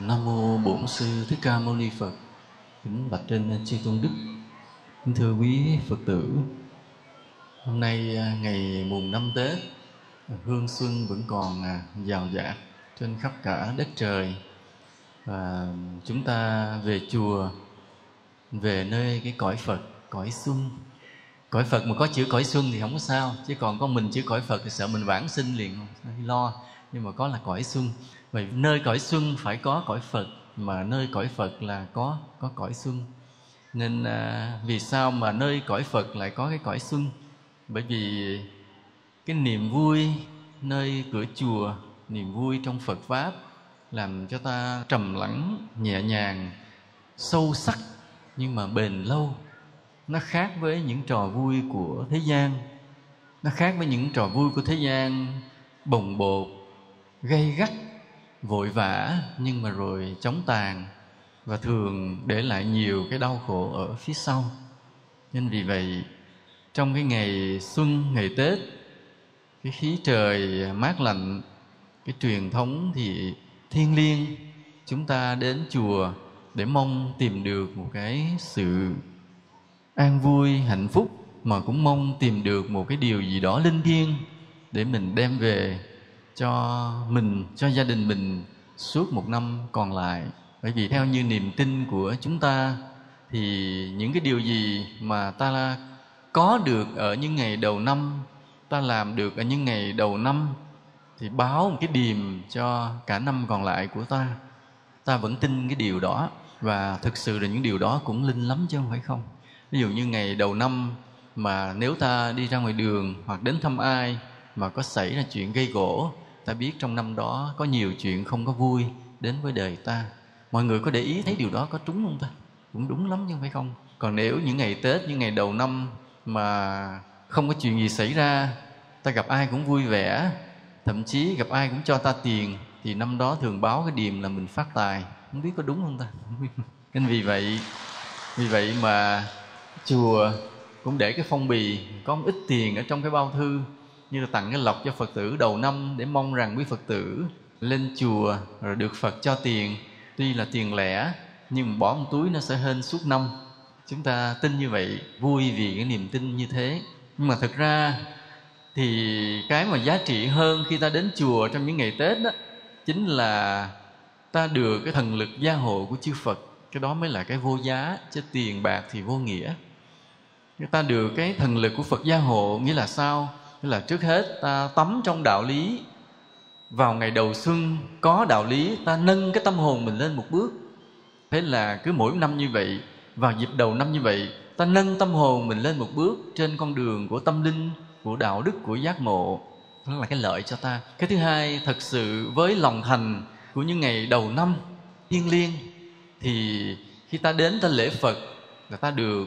Nam mô Bổn sư Thích Ca Mâu Ni Phật. Kính bạch trên chư tôn đức. Kính thưa quý Phật tử. Hôm nay à, ngày mùng năm Tết, hương xuân vẫn còn à, giàu dạt trên khắp cả đất trời. Và chúng ta về chùa, về nơi cái cõi Phật, cõi xuân. Cõi Phật mà có chữ cõi xuân thì không có sao, chứ còn có mình chữ cõi Phật thì sợ mình vãng sinh liền, lo. Nhưng mà có là cõi xuân vậy nơi cõi xuân phải có cõi phật mà nơi cõi phật là có có cõi xuân. Nên à, vì sao mà nơi cõi phật lại có cái cõi xuân? Bởi vì cái niềm vui nơi cửa chùa niềm vui trong phật pháp làm cho ta trầm lắng nhẹ nhàng sâu sắc nhưng mà bền lâu. Nó khác với những trò vui của thế gian. Nó khác với những trò vui của thế gian bồng bột gây gắt vội vã nhưng mà rồi chóng tàn và thường để lại nhiều cái đau khổ ở phía sau. Nên vì vậy, trong cái ngày xuân, ngày tết, cái khí trời mát lạnh, cái truyền thống thì thiêng liêng, chúng ta đến chùa để mong tìm được một cái sự an vui, hạnh phúc mà cũng mong tìm được một cái điều gì đó linh thiêng để mình đem về cho mình, cho gia đình mình suốt một năm còn lại. Bởi vì theo như niềm tin của chúng ta, thì những cái điều gì mà ta có được ở những ngày đầu năm, ta làm được ở những ngày đầu năm, thì báo một cái điềm cho cả năm còn lại của ta. Ta vẫn tin cái điều đó, và thực sự là những điều đó cũng linh lắm chứ không phải không? Ví dụ như ngày đầu năm mà nếu ta đi ra ngoài đường hoặc đến thăm ai mà có xảy ra chuyện gây gỗ ta biết trong năm đó có nhiều chuyện không có vui đến với đời ta. Mọi người có để ý thấy điều đó có trúng không ta? Cũng đúng lắm chứ phải không? Còn nếu những ngày tết, những ngày đầu năm mà không có chuyện gì xảy ra, ta gặp ai cũng vui vẻ. Thậm chí gặp ai cũng cho ta tiền, thì năm đó thường báo cái điềm là mình phát tài. Không biết có đúng không ta? Nên vì vậy vì vậy mà chùa cũng để cái phong bì, có một ít tiền ở trong cái bao thư như là tặng cái lọc cho phật tử đầu năm để mong rằng quý phật tử lên chùa rồi được phật cho tiền. Tuy là tiền lẻ, nhưng bỏ một túi nó sẽ hên suốt năm. Chúng ta tin như vậy, vui vì cái niềm tin như thế. Nhưng mà thực ra thì cái mà giá trị hơn khi ta đến chùa trong những ngày tết đó, chính là ta được cái thần lực gia hộ của chư phật. Cái đó mới là cái vô giá, chứ tiền bạc thì vô nghĩa. Ta được cái thần lực của phật gia hộ nghĩa là sao? Tức là trước hết ta tắm trong đạo lý Vào ngày đầu xuân có đạo lý Ta nâng cái tâm hồn mình lên một bước. Thế là cứ mỗi năm như vậy Vào dịp đầu năm như vậy Ta nâng tâm hồn mình lên một bước Trên con đường của tâm linh Của đạo đức, của giác ngộ. Đó là cái lợi cho ta. Cái thứ hai thật sự với lòng thành Của những ngày đầu năm thiêng liêng Thì khi ta đến ta lễ Phật Là ta được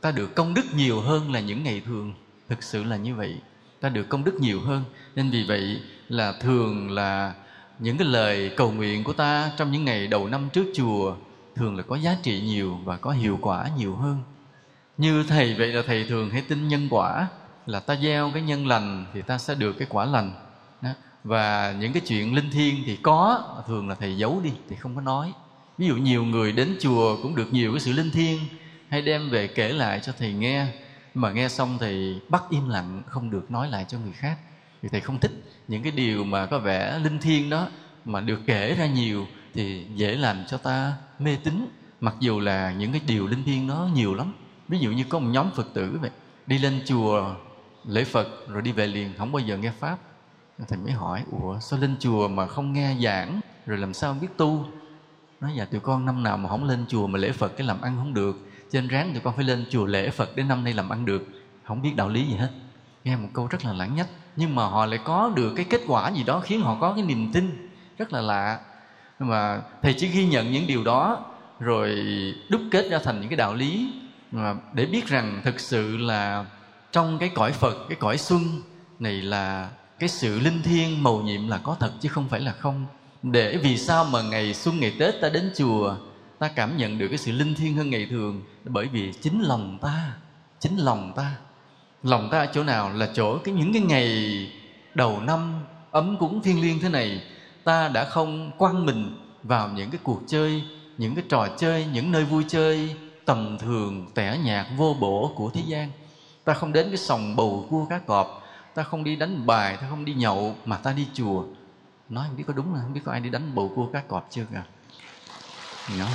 ta được công đức nhiều hơn là những ngày thường. Thực sự là như vậy ta được công đức nhiều hơn. Nên vì vậy là thường là những cái lời cầu nguyện của ta trong những ngày đầu năm trước chùa thường là có giá trị nhiều và có hiệu quả nhiều hơn. Như thầy, vậy là thầy thường hay tin nhân quả, là ta gieo cái nhân lành thì ta sẽ được cái quả lành. Đó. và những cái chuyện linh thiêng thì có, thường là thầy giấu đi thì không có nói. Ví dụ nhiều người đến chùa cũng được nhiều cái sự linh thiêng, hay đem về kể lại cho thầy nghe mà nghe xong thì bắt im lặng, không được nói lại cho người khác. Vì thầy không thích những cái điều mà có vẻ linh thiêng đó, mà được kể ra nhiều, thì dễ làm cho ta mê tín, mặc dù là những cái điều linh thiêng nó nhiều lắm. Ví dụ như có một nhóm phật tử vậy, đi lên chùa lễ phật rồi đi về liền, không bao giờ nghe pháp. Thầy mới hỏi, ủa, sao lên chùa mà không nghe giảng, rồi làm sao biết tu? Nói dạ tụi con năm nào mà không lên chùa mà lễ phật cái làm ăn không được trên ráng tụi con phải lên chùa lễ phật đến năm nay làm ăn được. Không biết đạo lý gì hết. Nghe một câu rất là lãng nhách nhưng mà họ lại có được cái kết quả gì đó khiến họ có cái niềm tin rất là lạ. Nhưng mà thầy chỉ ghi nhận những điều đó rồi đúc kết ra thành những cái đạo lý. Mà để biết rằng thực sự là trong cái cõi phật, cái cõi xuân này là cái sự linh thiêng màu nhiệm là có thật chứ không phải là không. Để vì sao mà ngày xuân, ngày tết ta đến chùa ta cảm nhận được cái sự linh thiêng hơn ngày thường. Bởi vì chính lòng ta, chính lòng ta lòng ta ở chỗ nào là chỗ cái những cái ngày đầu năm ấm cúng thiêng liêng thế này, ta đã không quăng mình vào những cái cuộc chơi, những cái trò chơi, những nơi vui chơi tầm thường, tẻ nhạt, vô bổ của thế gian. Ta không đến cái sòng bầu cua cá cọp, ta không đi đánh bài, ta không đi nhậu mà ta đi chùa. Nói không biết có đúng không biết có ai đi đánh bầu cua cá cọp chưa kìa no.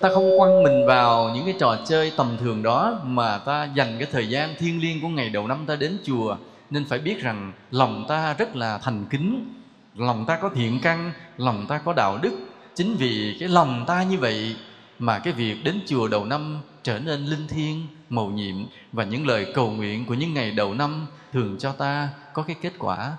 ta không quăng mình vào những cái trò chơi tầm thường đó mà ta dành cái thời gian thiêng liêng của ngày đầu năm ta đến chùa. Nên phải biết rằng lòng ta rất là thành kính. Lòng ta có thiện căn, lòng ta có đạo đức. Chính vì cái lòng ta như vậy mà cái việc đến chùa đầu năm trở nên linh thiêng, mầu nhiệm. Và những lời cầu nguyện của những ngày đầu năm thường cho ta có cái kết quả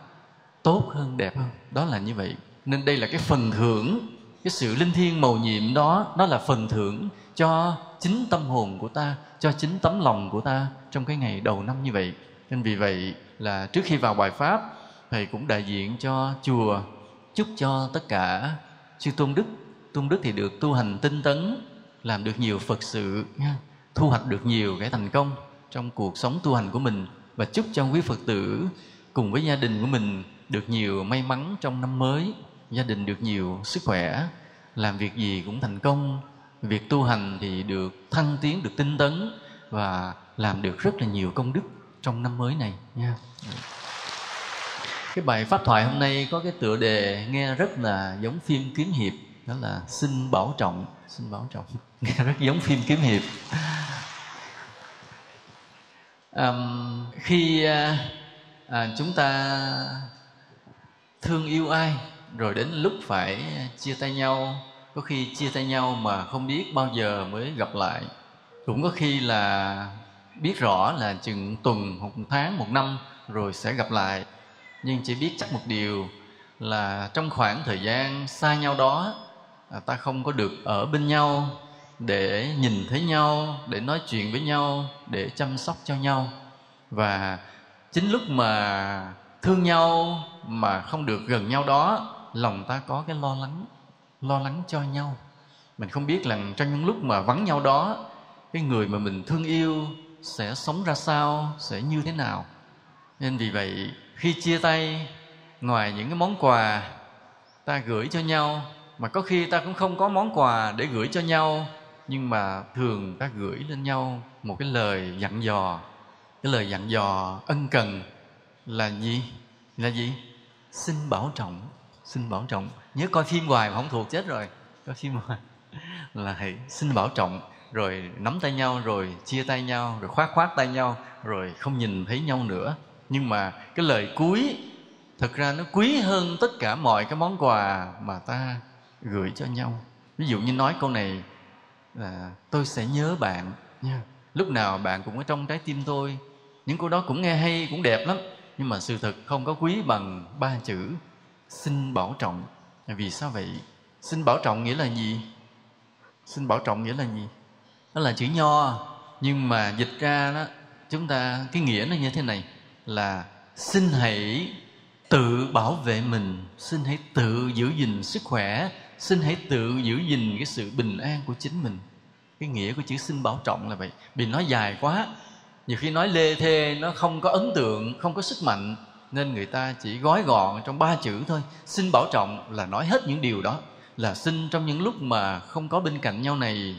tốt hơn, đẹp hơn. Đó là như vậy. Nên đây là cái phần thưởng cái sự linh thiêng màu nhiệm đó, nó là phần thưởng cho chính tâm hồn của ta, cho chính tấm lòng của ta trong cái ngày đầu năm như vậy. Nên vì vậy là trước khi vào bài pháp, thầy cũng đại diện cho chùa, chúc cho tất cả chư tôn đức. Tôn đức thì được tu hành tinh tấn, làm được nhiều phật sự, nha, thu hoạch được nhiều cái thành công trong cuộc sống tu hành của mình. Và chúc cho quý phật tử cùng với gia đình của mình được nhiều may mắn trong năm mới gia đình được nhiều sức khỏe làm việc gì cũng thành công. Việc tu hành thì được thăng tiến được tinh tấn và làm được rất là nhiều công đức trong năm mới này nha. Cái bài pháp thoại hôm nay có cái tựa đề nghe rất là giống phim kiếm hiệp đó là xin bảo trọng. Xin bảo trọng. Nghe rất giống phim kiếm hiệp. Um, khi à, à, chúng ta thương yêu ai rồi đến lúc phải chia tay nhau, có khi chia tay nhau mà không biết bao giờ mới gặp lại. Cũng có khi là biết rõ là chừng tuần, một tháng, một năm rồi sẽ gặp lại. Nhưng chỉ biết chắc một điều là trong khoảng thời gian xa nhau đó à, ta không có được ở bên nhau để nhìn thấy nhau, để nói chuyện với nhau, để chăm sóc cho nhau. Và chính lúc mà thương nhau mà không được gần nhau đó lòng ta có cái lo lắng lo lắng cho nhau. Mình không biết là trong những lúc mà vắng nhau đó, cái người mà mình thương yêu sẽ sống ra sao, sẽ như thế nào. Nên vì vậy, khi chia tay, ngoài những cái món quà ta gửi cho nhau, mà có khi ta cũng không có món quà để gửi cho nhau, nhưng mà thường ta gửi lên nhau một cái lời dặn dò. Cái lời dặn dò ân cần là gì? Là gì? Xin bảo trọng xin bảo trọng. Nhớ coi phim hoài mà không thuộc chết rồi. Coi phim hoài. Là hãy xin bảo trọng rồi nắm tay nhau rồi chia tay nhau rồi khoát khoát tay nhau rồi không nhìn thấy nhau nữa. Nhưng mà cái lời cuối thực ra nó quý hơn tất cả mọi cái món quà mà ta gửi cho nhau. Ví dụ như nói câu này là tôi sẽ nhớ bạn nha. Lúc nào bạn cũng ở trong trái tim tôi. Những câu đó cũng nghe hay cũng đẹp lắm. Nhưng mà sự thật không có quý bằng ba chữ xin bảo trọng. Vì sao vậy? Xin bảo trọng nghĩa là gì? Xin bảo trọng nghĩa là gì? Đó là chữ nho. Nhưng mà dịch ra đó, chúng ta, cái nghĩa nó như thế này là xin hãy tự bảo vệ mình. Xin hãy tự giữ gìn sức khỏe. Xin hãy tự giữ gìn cái sự bình an của chính mình. Cái nghĩa của chữ xin bảo trọng là vậy. Vì nói dài quá. Nhiều khi nói lê thê, nó không có ấn tượng, không có sức mạnh nên người ta chỉ gói gọn trong ba chữ thôi. Xin bảo trọng là nói hết những điều đó. Là xin trong những lúc mà không có bên cạnh nhau này,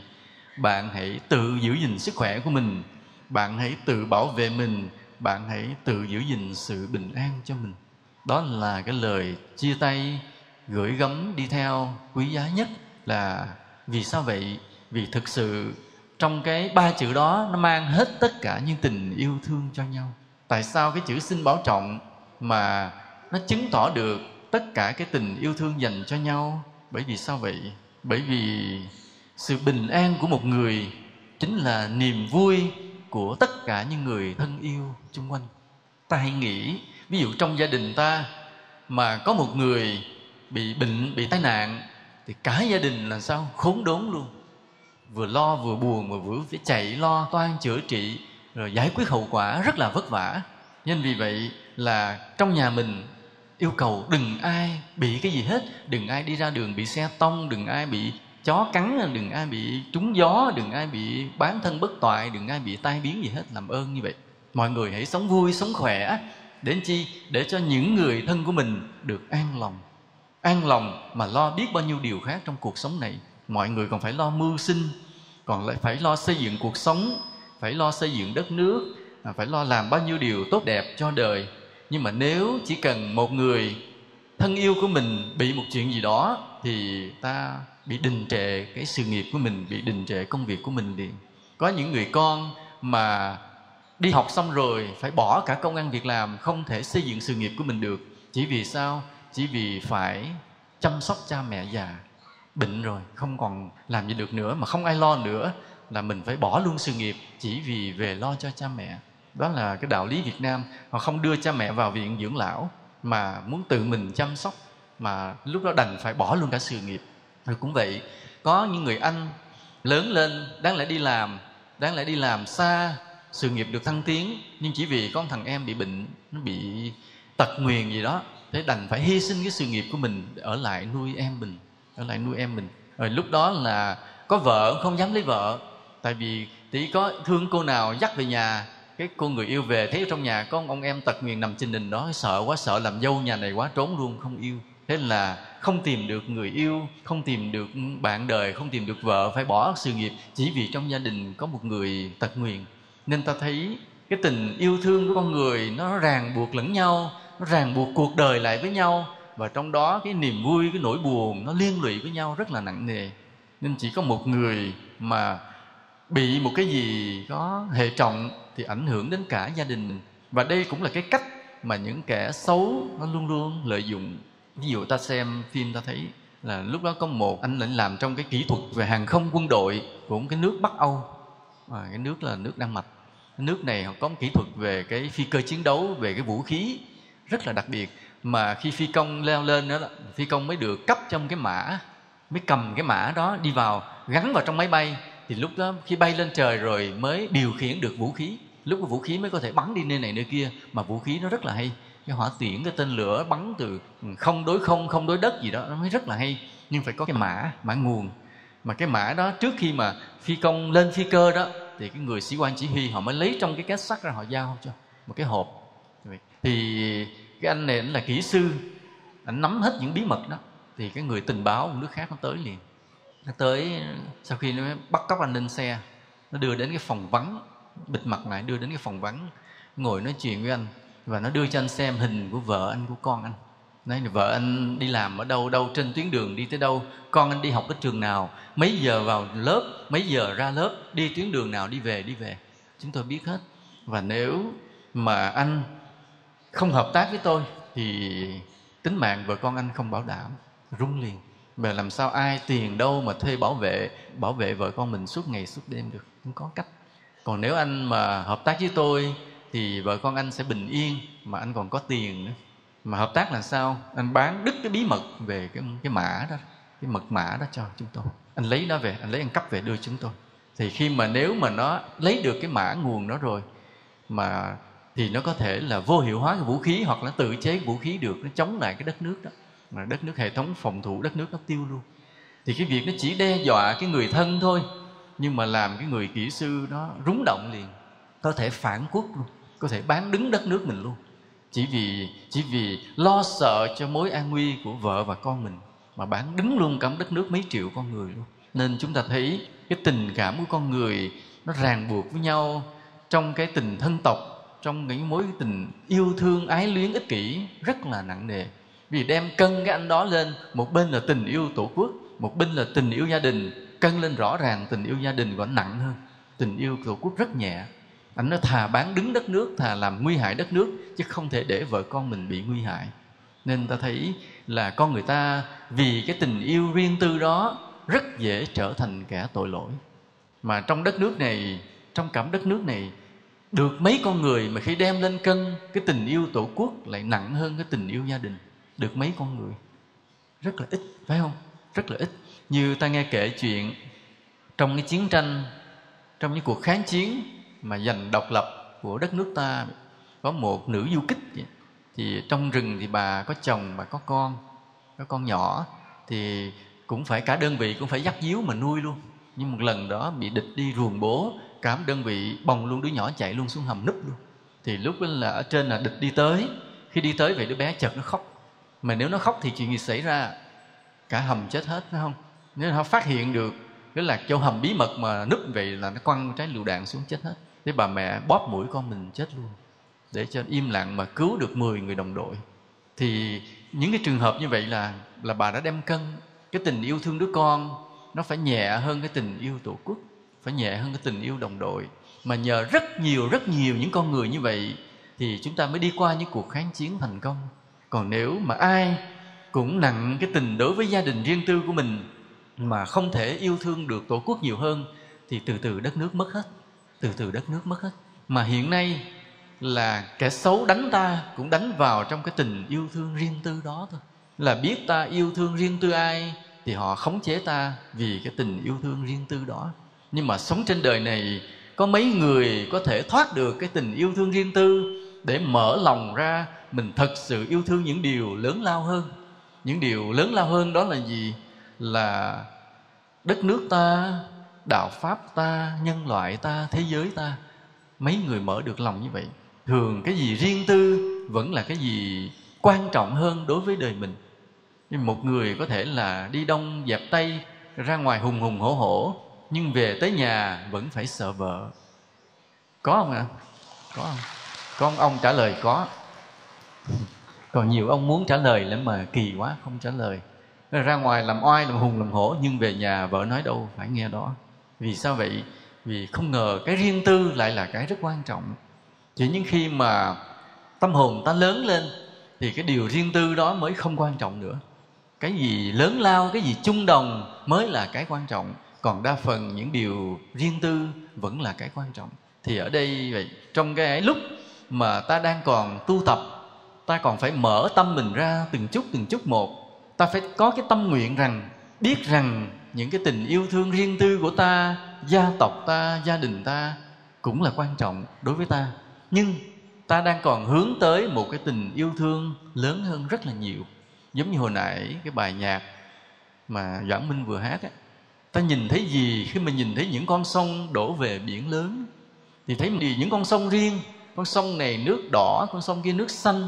bạn hãy tự giữ gìn sức khỏe của mình. Bạn hãy tự bảo vệ mình. Bạn hãy tự giữ gìn sự bình an cho mình. Đó là cái lời chia tay, gửi gắm đi theo quý giá nhất là vì sao vậy? Vì thực sự trong cái ba chữ đó nó mang hết tất cả những tình yêu thương cho nhau. Tại sao cái chữ xin bảo trọng mà nó chứng tỏ được tất cả cái tình yêu thương dành cho nhau. Bởi vì sao vậy? Bởi vì sự bình an của một người chính là niềm vui của tất cả những người thân yêu chung quanh. Ta hãy nghĩ, ví dụ trong gia đình ta mà có một người bị bệnh, bị tai nạn, thì cả gia đình là sao? Khốn đốn luôn. Vừa lo, vừa buồn, mà vừa phải chạy lo toan chữa trị, rồi giải quyết hậu quả rất là vất vả nên vì vậy là trong nhà mình yêu cầu đừng ai bị cái gì hết. Đừng ai đi ra đường bị xe tông, đừng ai bị chó cắn, đừng ai bị trúng gió, đừng ai bị bán thân bất toại, đừng ai bị tai biến gì hết. Làm ơn như vậy. Mọi người hãy sống vui, sống khỏe. Đến chi? Để cho những người thân của mình được an lòng. An lòng mà lo biết bao nhiêu điều khác trong cuộc sống này. Mọi người còn phải lo mưu sinh, còn lại phải lo xây dựng cuộc sống, phải lo xây dựng đất nước à, phải lo làm bao nhiêu điều tốt đẹp cho đời. Nhưng mà nếu chỉ cần một người thân yêu của mình bị một chuyện gì đó thì ta bị đình trệ cái sự nghiệp của mình bị đình trệ công việc của mình liền có những người con mà đi học xong rồi phải bỏ cả công ăn việc làm không thể xây dựng sự nghiệp của mình được. Chỉ vì sao? Chỉ vì phải chăm sóc cha mẹ già. Bệnh rồi không còn làm gì được nữa mà không ai lo nữa là mình phải bỏ luôn sự nghiệp chỉ vì về lo cho cha mẹ đó là cái đạo lý Việt Nam. Họ không đưa cha mẹ vào viện dưỡng lão, mà muốn tự mình chăm sóc, mà lúc đó đành phải bỏ luôn cả sự nghiệp. Rồi cũng vậy, có những người anh lớn lên, đáng lẽ đi làm, đáng lẽ đi làm xa, sự nghiệp được thăng tiến, nhưng chỉ vì con thằng em bị bệnh, nó bị tật nguyền gì đó, thế đành phải hy sinh cái sự nghiệp của mình ở lại nuôi em mình, ở lại nuôi em mình. Rồi lúc đó là có vợ, không dám lấy vợ, tại vì chỉ có thương cô nào dắt về nhà cái cô người yêu về, thấy trong nhà có ông em tật nguyền nằm trên đình đó, sợ quá, sợ làm dâu nhà này quá, trốn luôn, không yêu. Thế là không tìm được người yêu, không tìm được bạn đời, không tìm được vợ, phải bỏ sự nghiệp. Chỉ vì trong gia đình có một người tật nguyền. Nên ta thấy cái tình yêu thương của con người nó ràng buộc lẫn nhau, nó ràng buộc cuộc đời lại với nhau. Và trong đó cái niềm vui, cái nỗi buồn nó liên lụy với nhau rất là nặng nề. Nên chỉ có một người mà bị một cái gì có hệ trọng thì ảnh hưởng đến cả gia đình. Và đây cũng là cái cách mà những kẻ xấu nó luôn luôn lợi dụng. Ví dụ ta xem phim ta thấy là lúc đó có một anh lĩnh làm trong cái kỹ thuật về hàng không quân đội của một cái nước bắc âu. À, cái nước là nước đan mạch. Nước này họ có một kỹ thuật về cái phi cơ chiến đấu về cái vũ khí rất là đặc biệt. Mà khi phi công leo lên đó phi công mới được cấp trong cái mã mới cầm cái mã đó đi vào gắn vào trong máy bay. Thì lúc đó khi bay lên trời rồi mới điều khiển được vũ khí lúc cái vũ khí mới có thể bắn đi nơi này nơi kia, mà vũ khí nó rất là hay. Cái hỏa tiễn, cái tên lửa bắn từ không đối không không đối đất gì đó, nó mới rất là hay. Nhưng phải có cái mã mã nguồn. Mà cái mã đó, trước khi mà phi công lên phi cơ đó, thì cái người sĩ quan chỉ huy họ mới lấy trong cái két sắt ra họ giao cho một cái hộp. Thì cái anh này anh là kỹ sư, anh nắm hết những bí mật đó. Thì cái người tình báo một nước khác nó tới liền. Nó tới, sau khi nó bắt cóc anh lên xe, nó đưa đến cái phòng vắng bịt mặt lại, đưa đến cái phòng vắng, ngồi nói chuyện với anh và nó đưa cho anh xem hình của vợ anh, của con anh. Nói là vợ anh đi làm ở đâu đâu, trên tuyến đường đi tới đâu, con anh đi học ở trường nào, mấy giờ vào lớp, mấy giờ ra lớp, đi tuyến đường nào, đi về đi về. Chúng tôi biết hết. Và nếu mà anh không hợp tác với tôi, thì tính mạng vợ con anh không bảo đảm, rung liền. Và làm sao ai tiền đâu mà thuê bảo vệ bảo vệ vợ con mình suốt ngày, suốt đêm được? Không có cách còn nếu anh mà hợp tác với tôi, thì vợ con anh sẽ bình yên, mà anh còn có tiền nữa. Mà hợp tác là sao? Anh bán đứt cái bí mật về cái cái mã đó, cái mật mã đó cho chúng tôi. Anh lấy nó về, anh lấy ăn cắp về đưa chúng tôi. Thì khi mà nếu mà nó lấy được cái mã nguồn đó rồi, mà thì nó có thể là vô hiệu hóa cái vũ khí, hoặc là tự chế vũ khí được, nó chống lại cái đất nước đó. Mà đất nước hệ thống, phòng thủ đất nước nó tiêu luôn. Thì cái việc nó chỉ đe dọa cái người thân thôi nhưng mà làm cái người kỹ sư nó rúng động liền, có thể phản quốc luôn, có thể bán đứng đất nước mình luôn. Chỉ vì chỉ vì lo sợ cho mối an nguy của vợ và con mình mà bán đứng luôn cả đất nước mấy triệu con người luôn. Nên chúng ta thấy cái tình cảm của con người nó ràng buộc với nhau trong cái tình thân tộc, trong những mối tình yêu thương ái luyến ích kỷ rất là nặng nề. Vì đem cân cái anh đó lên, một bên là tình yêu tổ quốc, một bên là tình yêu gia đình cân lên rõ ràng tình yêu gia đình còn nặng hơn. Tình yêu tổ quốc rất nhẹ. Anh nó thà bán đứng đất nước, thà làm nguy hại đất nước, chứ không thể để vợ con mình bị nguy hại. Nên ta thấy là con người ta vì cái tình yêu riêng tư đó rất dễ trở thành kẻ tội lỗi. Mà trong đất nước này, trong cảm đất nước này, được mấy con người mà khi đem lên cân, cái tình yêu tổ quốc lại nặng hơn cái tình yêu gia đình. Được mấy con người? Rất là ít, phải không? Rất là ít như ta nghe kể chuyện, trong cái chiến tranh, trong những cuộc kháng chiến mà giành độc lập của đất nước ta, có một nữ du kích thì trong rừng thì bà có chồng, bà có con có con nhỏ, thì cũng phải cả đơn vị cũng phải dắt díu mà nuôi luôn. Nhưng một lần đó bị địch đi ruồng bố, cả đơn vị bồng luôn đứa nhỏ chạy luôn xuống hầm núp luôn. Thì lúc đó là ở trên là địch đi tới. Khi đi tới vậy đứa bé chợt nó khóc. Mà nếu nó khóc thì chuyện gì xảy ra? Cả hầm chết hết, phải không? Nếu họ phát hiện được cái là châu hầm bí mật mà núp vậy là nó quăng trái lựu đạn xuống chết hết. Thế bà mẹ bóp mũi con mình chết luôn, để cho im lặng mà cứu được 10 người đồng đội. Thì những cái trường hợp như vậy là là bà đã đem cân. Cái tình yêu thương đứa con, nó phải nhẹ hơn cái tình yêu tổ quốc, phải nhẹ hơn cái tình yêu đồng đội. Mà nhờ rất nhiều rất nhiều những con người như vậy, thì chúng ta mới đi qua những cuộc kháng chiến thành công. Còn nếu mà ai cũng nặng cái tình đối với gia đình riêng tư của mình mà không thể yêu thương được tổ quốc nhiều hơn, thì từ từ đất nước mất hết, từ từ đất nước mất hết. Mà hiện nay là kẻ xấu đánh ta cũng đánh vào trong cái tình yêu thương riêng tư đó thôi. Là biết ta yêu thương riêng tư ai thì họ khống chế ta vì cái tình yêu thương riêng tư đó. Nhưng mà sống trên đời này, có mấy người có thể thoát được cái tình yêu thương riêng tư để mở lòng ra mình thật sự yêu thương những điều lớn lao hơn? Những điều lớn lao hơn đó là gì? Là đất nước ta, đạo pháp ta, nhân loại ta, thế giới ta. Mấy người mở được lòng như vậy, thường cái gì riêng tư vẫn là cái gì quan trọng hơn đối với đời mình. Nhưng một người có thể là đi đông, dẹp tây ra ngoài hùng hùng hổ hổ, nhưng về tới nhà vẫn phải sợ vợ. Có không ạ? Có không? Con ông trả lời có. Còn nhiều ông muốn trả lời lắm mà kỳ quá, không trả lời ra ngoài làm oai, làm hùng, làm hổ, nhưng về nhà vợ nói đâu phải nghe đó. Vì sao vậy? Vì không ngờ cái riêng tư lại là cái rất quan trọng. Chỉ những khi mà tâm hồn ta lớn lên, thì cái điều riêng tư đó mới không quan trọng nữa. Cái gì lớn lao, cái gì chung đồng mới là cái quan trọng. Còn đa phần những điều riêng tư vẫn là cái quan trọng. Thì ở đây vậy, trong cái lúc mà ta đang còn tu tập, ta còn phải mở tâm mình ra từng chút từng chút một ta phải có cái tâm nguyện rằng biết rằng những cái tình yêu thương riêng tư của ta gia tộc ta gia đình ta cũng là quan trọng đối với ta. Nhưng ta đang còn hướng tới một cái tình yêu thương lớn hơn rất là nhiều. Giống như hồi nãy cái bài nhạc mà doãn minh vừa hát á ta nhìn thấy gì khi mà nhìn thấy những con sông đổ về biển lớn? Thì thấy gì? Những con sông riêng con sông này nước đỏ con sông kia nước xanh.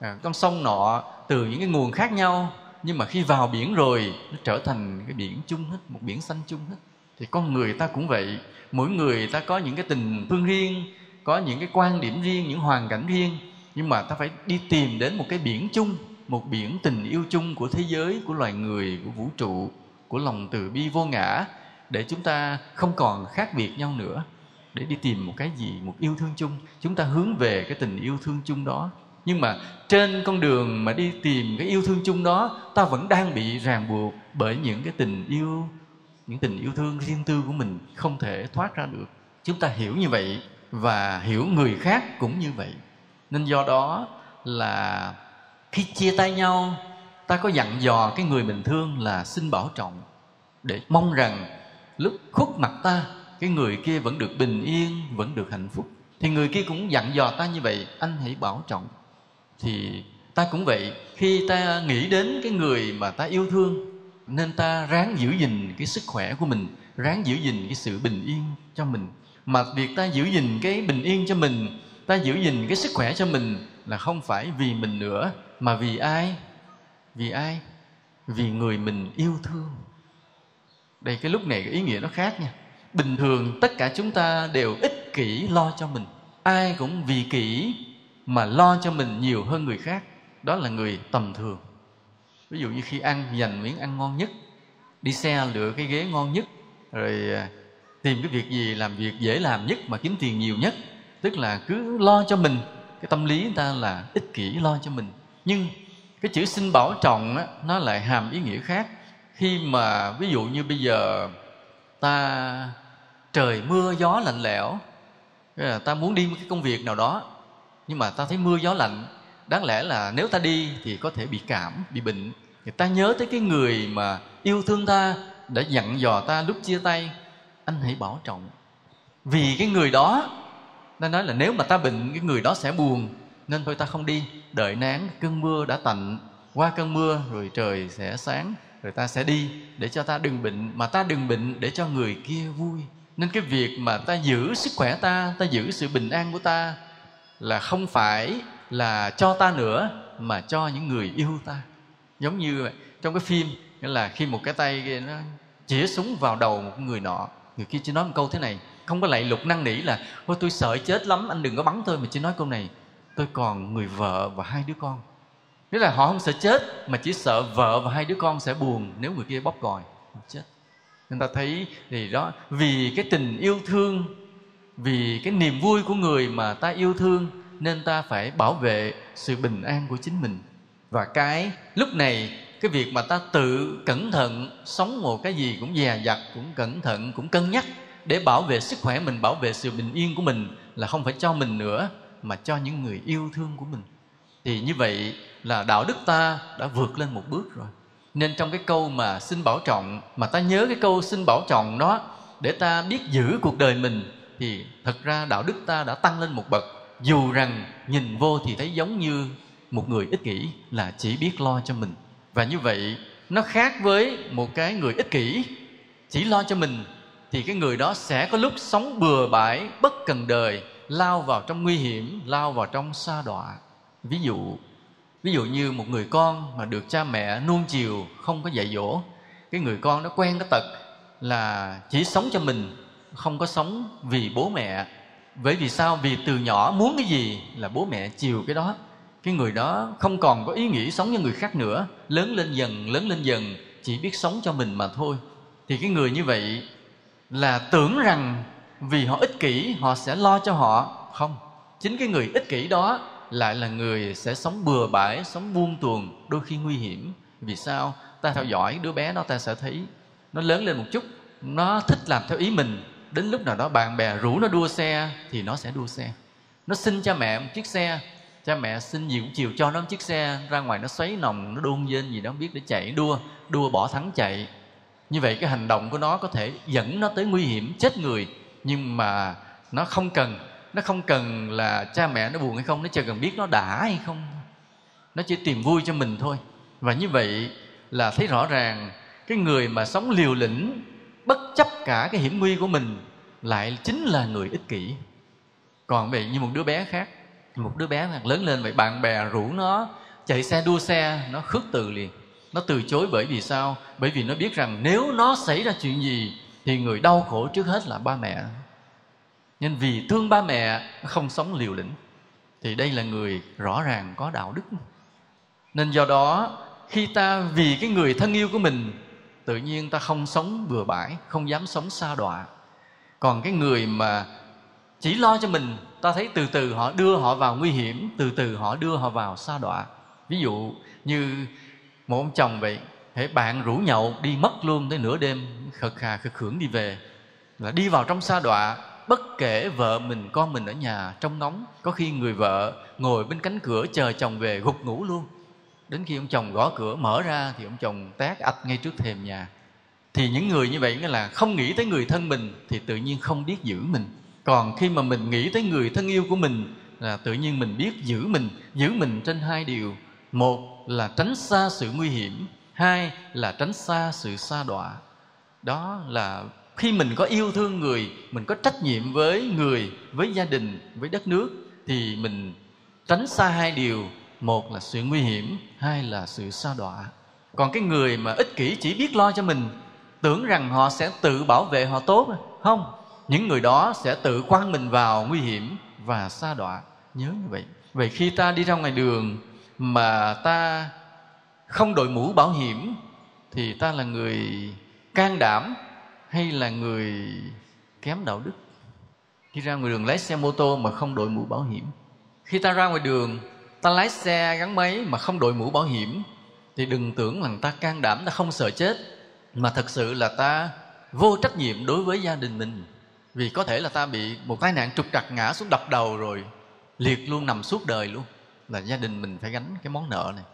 À, con sông nọ từ những cái nguồn khác nhau nhưng mà khi vào biển rồi, nó trở thành cái biển chung hết, một biển xanh chung hết. Thì con người ta cũng vậy. Mỗi người ta có những cái tình thương riêng, có những cái quan điểm riêng, những hoàn cảnh riêng. Nhưng mà ta phải đi tìm đến một cái biển chung, một biển tình yêu chung của thế giới, của loài người, của vũ trụ, của lòng từ bi vô ngã, để chúng ta không còn khác biệt nhau nữa. Để đi tìm một cái gì, một yêu thương chung. Chúng ta hướng về cái tình yêu thương chung đó nhưng mà trên con đường mà đi tìm cái yêu thương chung đó, ta vẫn đang bị ràng buộc bởi những cái tình yêu, những tình yêu thương riêng tư của mình không thể thoát ra được. Chúng ta hiểu như vậy và hiểu người khác cũng như vậy. Nên do đó là khi chia tay nhau, ta có dặn dò cái người mình thương là xin bảo trọng, để mong rằng lúc khuất mặt ta, cái người kia vẫn được bình yên, vẫn được hạnh phúc. Thì người kia cũng dặn dò ta như vậy, anh hãy bảo trọng thì ta cũng vậy. Khi ta nghĩ đến cái người mà ta yêu thương, nên ta ráng giữ gìn cái sức khỏe của mình, ráng giữ gìn cái sự bình yên cho mình. Mà việc ta giữ gìn cái bình yên cho mình, ta giữ gìn cái sức khỏe cho mình là không phải vì mình nữa, mà vì ai? Vì ai? Vì người mình yêu thương. Đây, cái lúc này cái ý nghĩa nó khác nha. Bình thường tất cả chúng ta đều ích kỷ lo cho mình. Ai cũng vì kỷ mà lo cho mình nhiều hơn người khác đó là người tầm thường. Ví dụ như khi ăn dành miếng ăn ngon nhất đi xe lựa cái ghế ngon nhất rồi à, tìm cái việc gì làm việc dễ làm nhất mà kiếm tiền nhiều nhất tức là cứ lo cho mình. Cái tâm lý người ta là ích kỷ lo cho mình. Nhưng cái chữ xin bảo trọng á, nó lại hàm ý nghĩa khác. Khi mà ví dụ như bây giờ ta trời mưa gió lạnh lẽo à, ta muốn đi một cái công việc nào đó nhưng mà ta thấy mưa gió lạnh, đáng lẽ là nếu ta đi thì có thể bị cảm, bị bệnh. Thì ta nhớ tới cái người mà yêu thương ta, đã dặn dò ta lúc chia tay. Anh hãy bảo trọng. Vì cái người đó ta nói là nếu mà ta bệnh, cái người đó sẽ buồn. Nên thôi ta không đi. Đợi nán cơn mưa đã tạnh. Qua cơn mưa, rồi trời sẽ sáng, rồi ta sẽ đi để cho ta đừng bệnh. Mà ta đừng bệnh để cho người kia vui. Nên cái việc mà ta giữ sức khỏe ta ta giữ sự bình an của ta là không phải là cho ta nữa, mà cho những người yêu ta. Giống như vậy. Trong cái phim, nghĩa là khi một cái tay kia nó chĩa súng vào đầu một người nọ, người kia chỉ nói một câu thế này, không có lạy lục năn nỉ là, ôi, tôi sợ chết lắm, anh đừng có bắn tôi, mà chỉ nói câu này, tôi còn người vợ và hai đứa con. Nghĩa là họ không sợ chết, mà chỉ sợ vợ và hai đứa con sẽ buồn nếu người kia bóp còi. Chết. Người ta thấy thì đó, vì cái tình yêu thương vì cái niềm vui của người mà ta yêu thương, nên ta phải bảo vệ sự bình an của chính mình. Và cái, lúc này, cái việc mà ta tự cẩn thận sống một cái gì cũng dè dặt, cũng cẩn thận, cũng cân nhắc để bảo vệ sức khỏe mình, bảo vệ sự bình yên của mình là không phải cho mình nữa, mà cho những người yêu thương của mình. Thì như vậy là đạo đức ta đã vượt lên một bước rồi. Nên trong cái câu mà xin bảo trọng, mà ta nhớ cái câu xin bảo trọng đó, để ta biết giữ cuộc đời mình thì thật ra đạo đức ta đã tăng lên một bậc. Dù rằng nhìn vô thì thấy giống như một người ích kỷ là chỉ biết lo cho mình. Và như vậy, nó khác với một cái người ích kỷ. Chỉ lo cho mình thì cái người đó sẽ có lúc sống bừa bãi, bất cần đời, lao vào trong nguy hiểm, lao vào trong sa đọa. Ví dụ ví dụ như một người con mà được cha mẹ nuông chiều không có dạy dỗ, cái người con đó quen cái tật là chỉ sống cho mình không có sống vì bố mẹ. Bởi vì sao? Vì từ nhỏ muốn cái gì là bố mẹ chiều cái đó. Cái người đó không còn có ý nghĩ sống cho người khác nữa. Lớn lên dần, lớn lên dần, chỉ biết sống cho mình mà thôi. Thì cái người như vậy là tưởng rằng vì họ ích kỷ, họ sẽ lo cho họ. Không. Chính cái người ích kỷ đó lại là người sẽ sống bừa bãi, sống buông tuồng, đôi khi nguy hiểm. Vì sao? Ta theo dõi đứa bé đó, ta sẽ thấy nó lớn lên một chút, nó thích làm theo ý mình đến lúc nào đó bạn bè rủ nó đua xe thì nó sẽ đua xe. Nó xin cha mẹ một chiếc xe. Cha mẹ xin gì cũng chiều cho nó một chiếc xe. Ra ngoài nó xoáy nòng, nó đôn dên gì đó không biết để chạy, đua đua bỏ thắng chạy. Như vậy cái hành động của nó có thể dẫn nó tới nguy hiểm, chết người. Nhưng mà nó không cần. Nó không cần là cha mẹ nó buồn hay không, nó chỉ cần biết nó đã hay không nó chỉ tìm vui cho mình thôi. Và như vậy là thấy rõ ràng cái người mà sống liều lĩnh bất chấp cả cái hiểm nguy của mình lại chính là người ích kỷ. Còn vậy như một đứa bé khác, một đứa bé lớn lên vậy bạn bè rủ nó chạy xe đua xe, nó khước từ liền. Nó từ chối bởi vì sao? Bởi vì nó biết rằng nếu nó xảy ra chuyện gì thì người đau khổ trước hết là ba mẹ. Nên vì thương ba mẹ không sống liều lĩnh thì đây là người rõ ràng có đạo đức. Nên do đó, khi ta vì cái người thân yêu của mình tự nhiên ta không sống bừa bãi, không dám sống xa đọa. Còn cái người mà chỉ lo cho mình, ta thấy từ từ họ đưa họ vào nguy hiểm, từ từ họ đưa họ vào xa đọa. Ví dụ như một ông chồng vậy, hễ bạn rủ nhậu đi mất luôn tới nửa đêm khật khà khật khưởng đi về. Là đi vào trong xa đọa, bất kể vợ mình, con mình ở nhà, trong ngóng có khi người vợ ngồi bên cánh cửa chờ chồng về gục ngủ luôn đến khi ông chồng gõ cửa, mở ra thì ông chồng tát ạch ngay trước thềm nhà. Thì những người như vậy nghĩa là không nghĩ tới người thân mình thì tự nhiên không biết giữ mình. Còn khi mà mình nghĩ tới người thân yêu của mình là tự nhiên mình biết giữ mình giữ mình trên hai điều. Một là tránh xa sự nguy hiểm, hai là tránh xa sự xa đọa. Đó là khi mình có yêu thương người, mình có trách nhiệm với người, với gia đình, với đất nước thì mình tránh xa hai điều một là sự nguy hiểm, hai là sự xa đọa. Còn cái người mà ích kỷ chỉ biết lo cho mình, tưởng rằng họ sẽ tự bảo vệ họ tốt, không. Những người đó sẽ tự quăng mình vào nguy hiểm và xa đọa. Nhớ như vậy. Vậy khi ta đi ra ngoài đường mà ta không đội mũ bảo hiểm, thì ta là người can đảm hay là người kém đạo đức? Khi ra ngoài đường lái xe mô tô mà không đội mũ bảo hiểm. Khi ta ra ngoài đường ta lái xe gắn máy mà không đội mũ bảo hiểm, thì đừng tưởng rằng ta can đảm ta không sợ chết, mà thật sự là ta vô trách nhiệm đối với gia đình mình. Vì có thể là ta bị một tai nạn trục trặc ngã xuống đập đầu rồi, liệt luôn nằm suốt đời luôn. Là gia đình mình phải gánh cái món nợ này.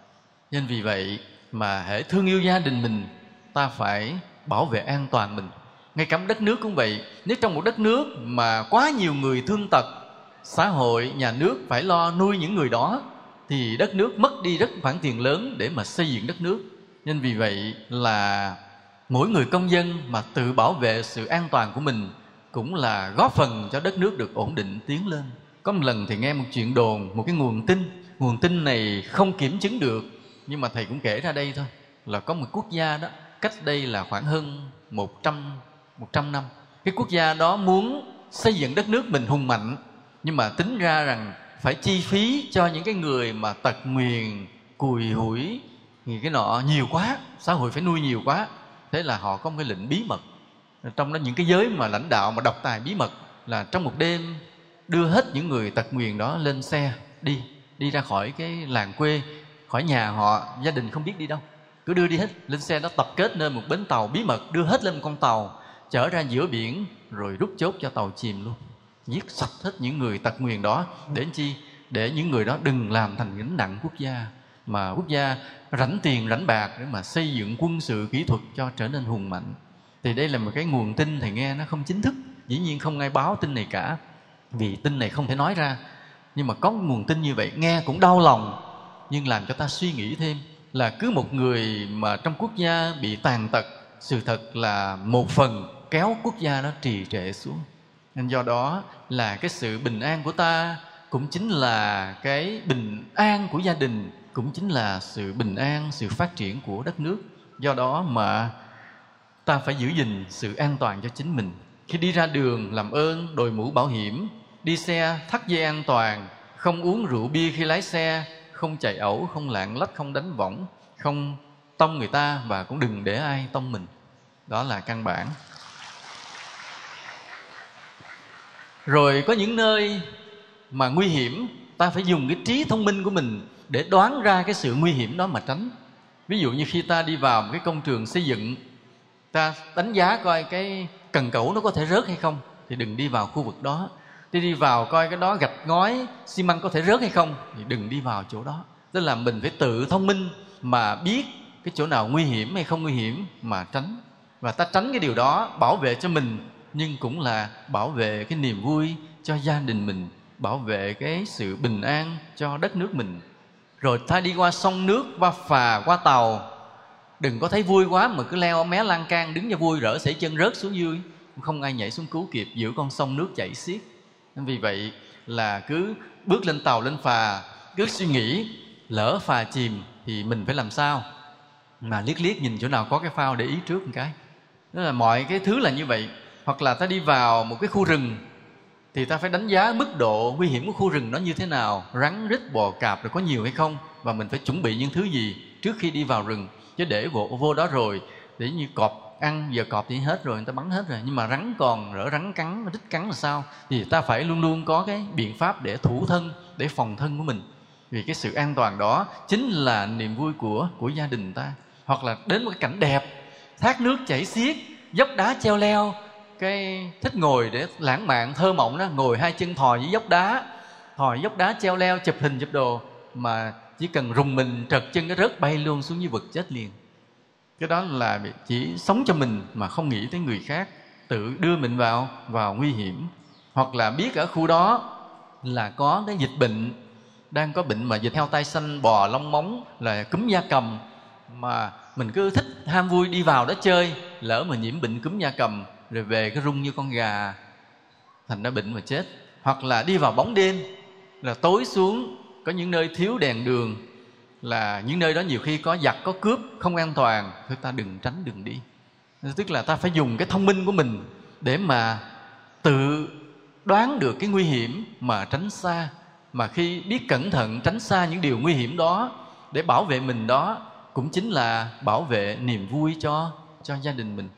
Nên vì vậy mà hễ thương yêu gia đình mình, ta phải bảo vệ an toàn mình. Ngay cả đất nước cũng vậy, nếu trong một đất nước mà quá nhiều người thương tật, xã hội, nhà nước phải lo nuôi những người đó thì đất nước mất đi rất khoản tiền lớn để mà xây dựng đất nước. Nên vì vậy là mỗi người công dân mà tự bảo vệ sự an toàn của mình cũng là góp phần cho đất nước được ổn định tiến lên. Có một lần thì nghe một chuyện đồn, một cái nguồn tin. Nguồn tin này không kiểm chứng được, nhưng mà thầy cũng kể ra đây thôi, là có một quốc gia đó, cách đây là khoảng hơn 100 100 năm. Cái quốc gia đó muốn xây dựng đất nước mình hùng mạnh, nhưng mà tính ra rằng phải chi phí cho những cái người mà tật nguyền, cùi hủi, thì cái nọ nhiều quá, xã hội phải nuôi nhiều quá. Thế là họ có một cái lệnh bí mật. Trong đó những cái giới mà lãnh đạo mà độc tài bí mật là trong một đêm đưa hết những người tật nguyền đó lên xe đi đi ra khỏi cái làng quê, khỏi nhà họ, gia đình không biết đi đâu. Cứ đưa đi hết, lên xe đó tập kết nơi một bến tàu bí mật, đưa hết lên một con tàu, chở ra giữa biển, rồi rút chốt cho tàu chìm luôn giết sạch hết những người tật nguyền đó. Để chi? Để những người đó đừng làm thành gánh nặng quốc gia. Mà quốc gia rảnh tiền, rảnh bạc để mà xây dựng quân sự, kỹ thuật cho trở nên hùng mạnh. Thì đây là một cái nguồn tin thầy nghe nó không chính thức. Dĩ nhiên không ai báo tin này cả, vì tin này không thể nói ra. Nhưng mà có nguồn tin như vậy, nghe cũng đau lòng, nhưng làm cho ta suy nghĩ thêm là cứ một người mà trong quốc gia bị tàn tật, sự thật là một phần kéo quốc gia nó trì trệ xuống nên do đó là cái sự bình an của ta cũng chính là cái bình an của gia đình, cũng chính là sự bình an, sự phát triển của đất nước. Do đó mà ta phải giữ gìn sự an toàn cho chính mình. Khi đi ra đường làm ơn, đội mũ bảo hiểm, đi xe thắt dây an toàn, không uống rượu bia khi lái xe, không chạy ẩu, không lạng lách, không đánh võng, không tông người ta và cũng đừng để ai tông mình. Đó là căn bản. Rồi có những nơi mà nguy hiểm, ta phải dùng cái trí thông minh của mình để đoán ra cái sự nguy hiểm đó mà tránh. Ví dụ như khi ta đi vào một cái công trường xây dựng, ta đánh giá coi cái cần cẩu nó có thể rớt hay không, thì đừng đi vào khu vực đó. Đi đi vào coi cái đó gạch ngói, xi măng có thể rớt hay không, thì đừng đi vào chỗ đó. Tức là mình phải tự thông minh mà biết cái chỗ nào nguy hiểm hay không nguy hiểm mà tránh. Và ta tránh cái điều đó, bảo vệ cho mình nhưng cũng là bảo vệ cái niềm vui cho gia đình mình, bảo vệ cái sự bình an cho đất nước mình. Rồi ta đi qua sông nước, qua phà, qua tàu. Đừng có thấy vui quá mà cứ leo mé lan can đứng cho vui, rỡ sảy chân rớt xuống dưới. Không ai nhảy xuống cứu kịp giữa con sông nước chảy xiết. Vì vậy là cứ bước lên tàu, lên phà, cứ suy nghĩ, lỡ phà chìm thì mình phải làm sao? Mà liếc liếc nhìn chỗ nào có cái phao để ý trước một cái. Đó là mọi cái thứ là như vậy hoặc là ta đi vào một cái khu rừng thì ta phải đánh giá mức độ nguy hiểm của khu rừng nó như thế nào rắn rít bò cạp rồi có nhiều hay không và mình phải chuẩn bị những thứ gì trước khi đi vào rừng. Chứ để vô, vô đó rồi để như cọp ăn giờ cọp thì hết rồi người ta bắn hết rồi. Nhưng mà rắn còn rỡ rắn cắn rít cắn là sao? Thì ta phải luôn luôn có cái biện pháp để thủ thân để phòng thân của mình. Vì cái sự an toàn đó chính là niềm vui của của gia đình ta. Hoặc là đến một cái cảnh đẹp thác nước chảy xiết dốc đá treo leo cái thích ngồi để lãng mạn, thơ mộng đó, ngồi hai chân thò dưới dốc đá, thò dốc đá treo leo, chụp hình, chụp đồ, mà chỉ cần rùng mình trật chân cái rớt bay luôn xuống dưới vực chết liền. Cái đó là chỉ sống cho mình mà không nghĩ tới người khác, tự đưa mình vào vào nguy hiểm. Hoặc là biết ở khu đó là có cái dịch bệnh, đang có bệnh mà dịch heo tay xanh, bò, lông móng là cúm da cầm, mà mình cứ thích ham vui đi vào đó chơi, lỡ mà nhiễm bệnh cúm da cầm rồi về cái rung như con gà, thành ra bệnh mà chết. Hoặc là đi vào bóng đêm, là tối xuống, có những nơi thiếu đèn đường, là những nơi đó nhiều khi có giặc, có cướp, không an toàn, thôi ta đừng tránh, đừng đi. Tức là ta phải dùng cái thông minh của mình để mà tự đoán được cái nguy hiểm mà tránh xa. Mà khi biết cẩn thận tránh xa những điều nguy hiểm đó, để bảo vệ mình đó, cũng chính là bảo vệ niềm vui cho cho gia đình mình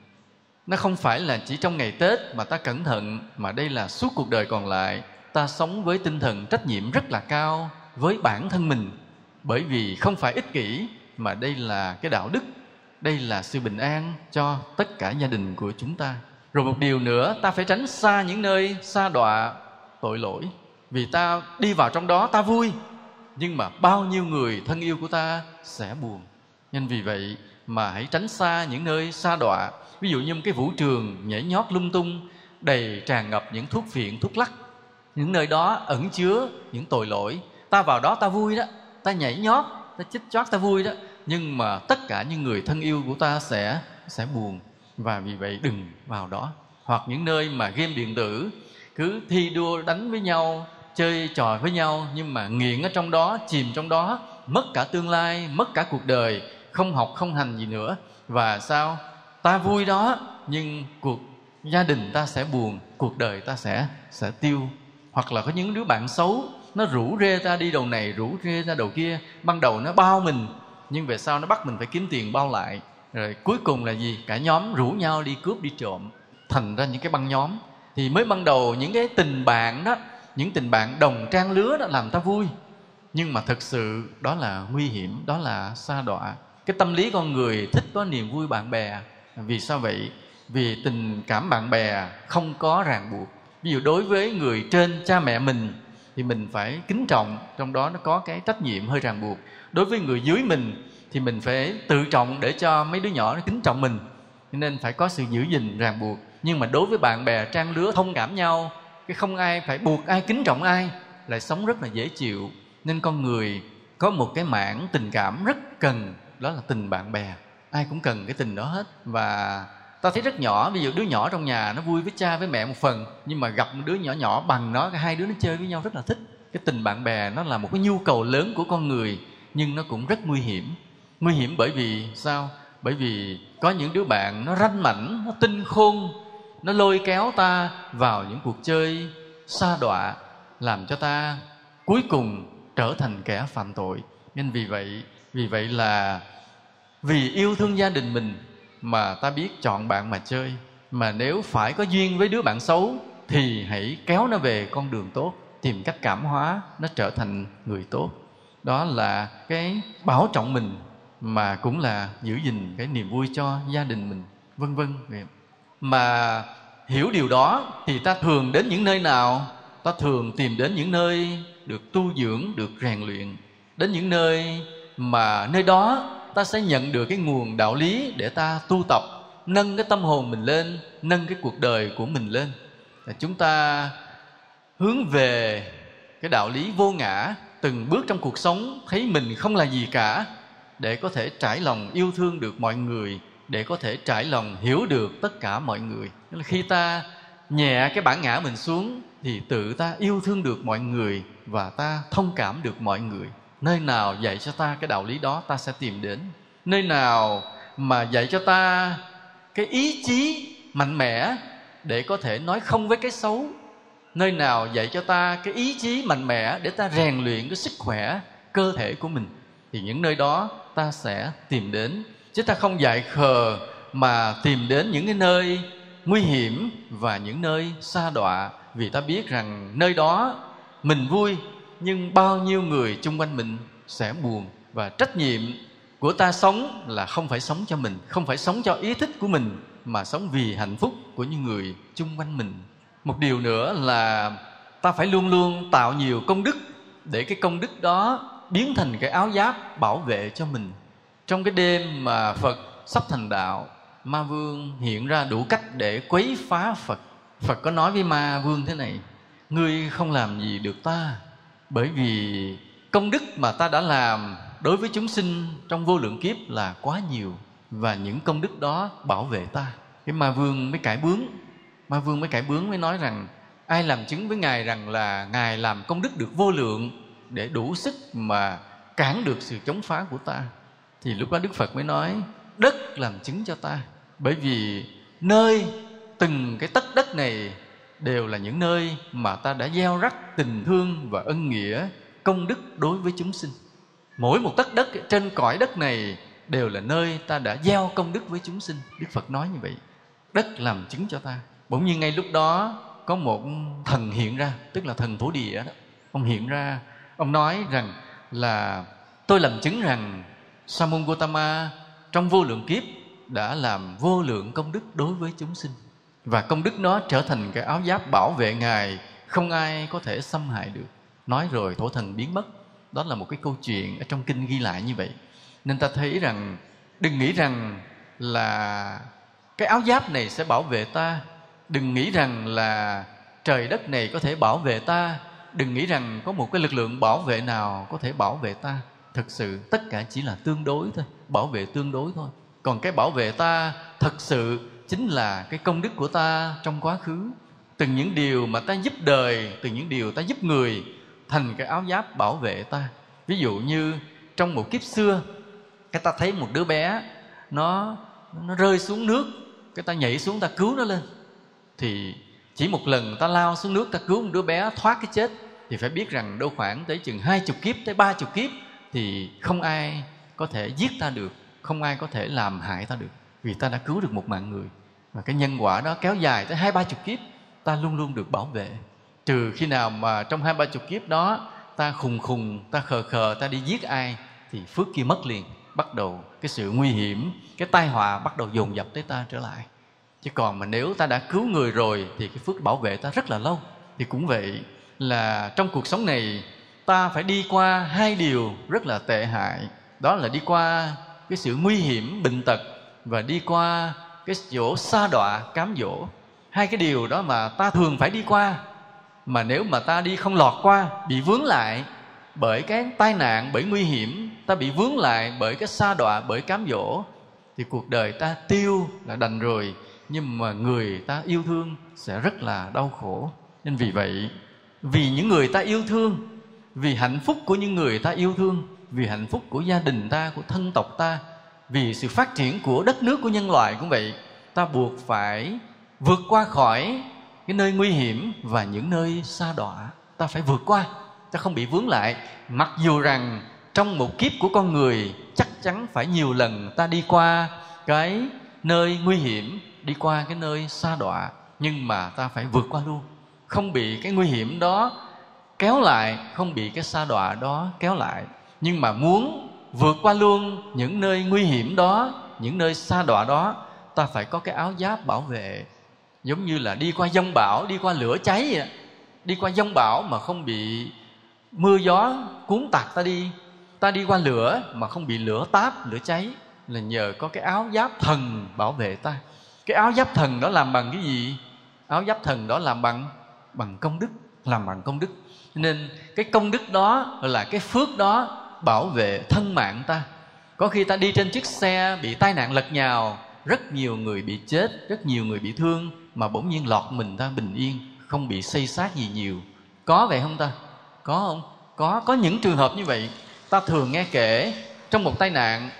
nó không phải là chỉ trong ngày tết mà ta cẩn thận, mà đây là suốt cuộc đời còn lại. Ta sống với tinh thần trách nhiệm rất là cao, với bản thân mình. Bởi vì không phải ích kỷ, mà đây là cái đạo đức, đây là sự bình an cho tất cả gia đình của chúng ta. Rồi một điều nữa, ta phải tránh xa những nơi xa đọa tội lỗi. Vì ta đi vào trong đó ta vui, nhưng mà bao nhiêu người thân yêu của ta sẽ buồn. Nên vì vậy mà hãy tránh xa những nơi xa đọa ví dụ như một cái vũ trường nhảy nhót lung tung, đầy tràn ngập những thuốc phiện, thuốc lắc. Những nơi đó ẩn chứa những tội lỗi. Ta vào đó ta vui đó, ta nhảy nhót, ta chích chót ta vui đó. Nhưng mà tất cả những người thân yêu của ta sẽ sẽ buồn. Và vì vậy đừng vào đó. Hoặc những nơi mà game điện tử, cứ thi đua đánh với nhau, chơi trò với nhau, nhưng mà nghiện ở trong đó, chìm trong đó, mất cả tương lai, mất cả cuộc đời, không học, không hành gì nữa. Và sao? Ta vui đó, nhưng cuộc gia đình ta sẽ buồn, cuộc đời ta sẽ sẽ tiêu. Hoặc là có những đứa bạn xấu, nó rủ rê ta đi đầu này, rủ rê ra đầu kia. Ban đầu nó bao mình, nhưng về sau nó bắt mình phải kiếm tiền bao lại. Rồi cuối cùng là gì? Cả nhóm rủ nhau đi cướp, đi trộm. Thành ra những cái băng nhóm. Thì mới ban đầu những cái tình bạn đó, những tình bạn đồng trang lứa đó làm ta vui. Nhưng mà thực sự đó là nguy hiểm, đó là xa đọa. Cái tâm lý con người thích có niềm vui bạn bè vì sao vậy? Vì tình cảm bạn bè không có ràng buộc. Ví dụ đối với người trên cha mẹ mình thì mình phải kính trọng trong đó nó có cái trách nhiệm hơi ràng buộc. Đối với người dưới mình thì mình phải tự trọng để cho mấy đứa nhỏ nó kính trọng mình. Nên phải có sự giữ gìn ràng buộc. Nhưng mà đối với bạn bè trang lứa thông cảm nhau cái không ai phải buộc ai kính trọng ai lại sống rất là dễ chịu. Nên con người có một cái mảng tình cảm rất cần đó là tình bạn bè ai cũng cần cái tình đó hết. Và ta thấy rất nhỏ, ví dụ đứa nhỏ trong nhà nó vui với cha với mẹ một phần, nhưng mà gặp một đứa nhỏ nhỏ bằng nó hai đứa nó chơi với nhau rất là thích. Cái tình bạn bè nó là một cái nhu cầu lớn của con người, nhưng nó cũng rất nguy hiểm. Nguy hiểm bởi vì sao? Bởi vì có những đứa bạn nó ranh mảnh, nó tinh khôn, nó lôi kéo ta vào những cuộc chơi xa đọa, làm cho ta cuối cùng trở thành kẻ phạm tội. Nên vì vậy vì vậy là vì yêu thương gia đình mình mà ta biết chọn bạn mà chơi. Mà nếu phải có duyên với đứa bạn xấu, thì hãy kéo nó về con đường tốt, tìm cách cảm hóa nó trở thành người tốt. Đó là cái bảo trọng mình, mà cũng là giữ gìn cái niềm vui cho gia đình mình, vân vân. Mà hiểu điều đó thì ta thường đến những nơi nào? Ta thường tìm đến những nơi được tu dưỡng, được rèn luyện. Đến những nơi mà nơi đó ta sẽ nhận được cái nguồn đạo lý để ta tu tập, nâng cái tâm hồn mình lên, nâng cái cuộc đời của mình lên. Là chúng ta hướng về cái đạo lý vô ngã, từng bước trong cuộc sống, thấy mình không là gì cả, để có thể trải lòng yêu thương được mọi người, để có thể trải lòng hiểu được tất cả mọi người. Khi ta nhẹ cái bản ngã mình xuống, thì tự ta yêu thương được mọi người và ta thông cảm được mọi người nơi nào dạy cho ta cái đạo lý đó, ta sẽ tìm đến. Nơi nào mà dạy cho ta cái ý chí mạnh mẽ để có thể nói không với cái xấu. Nơi nào dạy cho ta cái ý chí mạnh mẽ để ta rèn luyện cái sức khỏe cơ thể của mình, thì những nơi đó ta sẽ tìm đến. Chứ ta không dạy khờ mà tìm đến những cái nơi nguy hiểm và những nơi xa đọa, vì ta biết rằng nơi đó mình vui nhưng bao nhiêu người chung quanh mình sẽ buồn và trách nhiệm của ta sống là không phải sống cho mình, không phải sống cho ý thích của mình, mà sống vì hạnh phúc của những người chung quanh mình. Một điều nữa là ta phải luôn luôn tạo nhiều công đức để cái công đức đó biến thành cái áo giáp bảo vệ cho mình. Trong cái đêm mà phật sắp thành đạo, ma vương hiện ra đủ cách để quấy phá phật. Phật có nói với ma vương thế này, ngươi không làm gì được ta bởi vì công đức mà ta đã làm đối với chúng sinh trong vô lượng kiếp là quá nhiều, và những công đức đó bảo vệ ta. Cái ma vương mới cải bướng, ma vương mới cải bướng mới nói rằng, ai làm chứng với ngài rằng là ngài làm công đức được vô lượng để đủ sức mà cản được sự chống phá của ta? Thì lúc đó đức phật mới nói, đất làm chứng cho ta. Bởi vì nơi từng cái tất đất này đều là những nơi mà ta đã gieo rắc tình thương và ân nghĩa, công đức đối với chúng sinh. Mỗi một tấc đất trên cõi đất này đều là nơi ta đã gieo công đức với chúng sinh. Đức phật nói như vậy, đất làm chứng cho ta. Bỗng nhiên ngay lúc đó, có một thần hiện ra, tức là thần thổ địa đó. Ông hiện ra, ông nói rằng là, tôi làm chứng rằng sa môn gotama trong vô lượng kiếp đã làm vô lượng công đức đối với chúng sinh và công đức nó trở thành cái áo giáp bảo vệ ngài. Không ai có thể xâm hại được. Nói rồi thổ thần biến mất. Đó là một cái câu chuyện ở trong kinh ghi lại như vậy. Nên ta thấy rằng, đừng nghĩ rằng là cái áo giáp này sẽ bảo vệ ta. Đừng nghĩ rằng là trời đất này có thể bảo vệ ta. Đừng nghĩ rằng có một cái lực lượng bảo vệ nào có thể bảo vệ ta. Thực sự, tất cả chỉ là tương đối thôi. Bảo vệ tương đối thôi. Còn cái bảo vệ ta thật sự chính là cái công đức của ta trong quá khứ. Từng những điều mà ta giúp đời từng những điều ta giúp người, thành cái áo giáp bảo vệ ta. Ví dụ như trong một kiếp xưa, cái ta thấy một đứa bé, nó nó rơi xuống nước, cái ta nhảy xuống ta cứu nó lên. Thì chỉ một lần ta lao xuống nước ta cứu một đứa bé, thoát cái chết, thì phải biết rằng đâu khoảng tới chừng hai chục kiếp, tới ba chục kiếp, thì không ai có thể giết ta được, không ai có thể làm hại ta được vì ta đã cứu được một mạng người. Và cái nhân quả đó kéo dài tới hai ba chục kiếp, ta luôn luôn được bảo vệ. Trừ khi nào mà trong hai ba chục kiếp đó, ta khùng khùng, ta khờ khờ, ta đi giết ai, thì phước kia mất liền. Bắt đầu cái sự nguy hiểm, cái tai họa bắt đầu dồn dập tới ta trở lại. Chứ còn mà nếu ta đã cứu người rồi, thì cái phước bảo vệ ta rất là lâu. Thì cũng vậy là trong cuộc sống này, ta phải đi qua hai điều rất là tệ hại. Đó là đi qua cái sự nguy hiểm, bệnh tật và đi qua cái chỗ xa đọa, cám dỗ. Hai cái điều đó mà ta thường phải đi qua. Mà nếu mà ta đi không lọt qua, bị vướng lại bởi cái tai nạn, bởi nguy hiểm, ta bị vướng lại bởi cái xa đọa, bởi cám dỗ, thì cuộc đời ta tiêu là đành rồi. Nhưng mà người ta yêu thương sẽ rất là đau khổ. Nên vì vậy, vì những người ta yêu thương, vì hạnh phúc của những người ta yêu thương, vì hạnh phúc của gia đình ta, của thân tộc ta vì sự phát triển của đất nước của nhân loại cũng vậy, ta buộc phải vượt qua khỏi cái nơi nguy hiểm và những nơi xa đọa. Ta phải vượt qua, ta không bị vướng lại. Mặc dù rằng trong một kiếp của con người, chắc chắn phải nhiều lần ta đi qua cái nơi nguy hiểm, đi qua cái nơi xa đọa, nhưng mà ta phải vượt qua luôn. Không bị cái nguy hiểm đó kéo lại, không bị cái xa đọa đó kéo lại. Nhưng mà muốn vượt qua luôn những nơi nguy hiểm đó, những nơi xa đọa đó, ta phải có cái áo giáp bảo vệ. Giống như là đi qua dông bão, đi qua lửa cháy vậy. Đi qua dông bão mà không bị mưa gió cuốn tạt ta đi. Ta đi qua lửa mà không bị lửa táp, lửa cháy. Là nhờ có cái áo giáp thần bảo vệ ta. Cái áo giáp thần đó làm bằng cái gì? Áo giáp thần đó làm bằng bằng công đức, làm bằng công đức. Nên cái công đức đó là cái phước đó bảo vệ thân mạng ta. Có khi ta đi trên chiếc xe bị tai nạn lật nhào, rất nhiều người bị chết, rất nhiều người bị thương, mà bỗng nhiên lọt mình ta bình yên, không bị xây xác gì nhiều. Có vậy không ta? Có không? Có có những trường hợp như vậy. Ta thường nghe kể, trong một tai nạn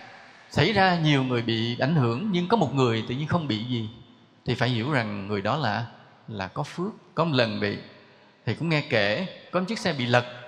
xảy ra nhiều người bị ảnh hưởng, nhưng có một người tự nhiên không bị gì. Thì phải hiểu rằng người đó là là có phước, có một lần bị thì cũng nghe kể, có một chiếc xe bị lật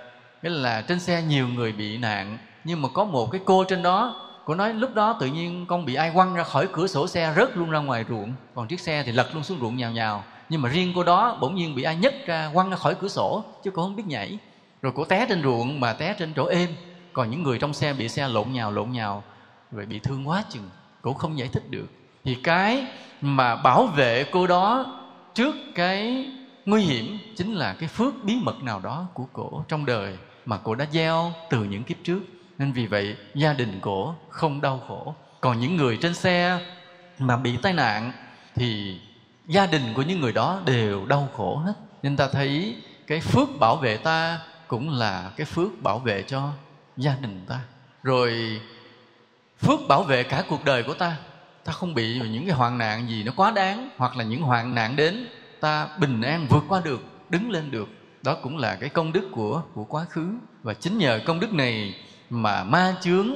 nghĩa là trên xe nhiều người bị nạn, nhưng mà có một cái cô trên đó, cô nói lúc đó tự nhiên con bị ai quăng ra khỏi cửa sổ xe, rớt luôn ra ngoài ruộng. Còn chiếc xe thì lật luôn xuống ruộng nhào nhào. Nhưng mà riêng cô đó bỗng nhiên bị ai nhấc ra quăng ra khỏi cửa sổ, chứ cô không biết nhảy. Rồi cô té trên ruộng mà té trên chỗ êm. Còn những người trong xe bị xe lộn nhào lộn nhào, rồi bị thương quá chừng cổ không giải thích được. Thì cái mà bảo vệ cô đó trước cái nguy hiểm chính là cái phước bí mật nào đó của cổ trong đời mà cổ đã gieo từ những kiếp trước. Nên vì vậy, gia đình cổ không đau khổ. Còn những người trên xe mà bị tai nạn, thì gia đình của những người đó đều đau khổ hết. Nên ta thấy cái phước bảo vệ ta cũng là cái phước bảo vệ cho gia đình ta. Rồi, phước bảo vệ cả cuộc đời của ta. Ta không bị những cái hoạn nạn gì nó quá đáng, hoặc là những hoạn nạn đến ta bình an vượt qua được, đứng lên được đó cũng là cái công đức của của quá khứ. Và chính nhờ công đức này mà ma chướng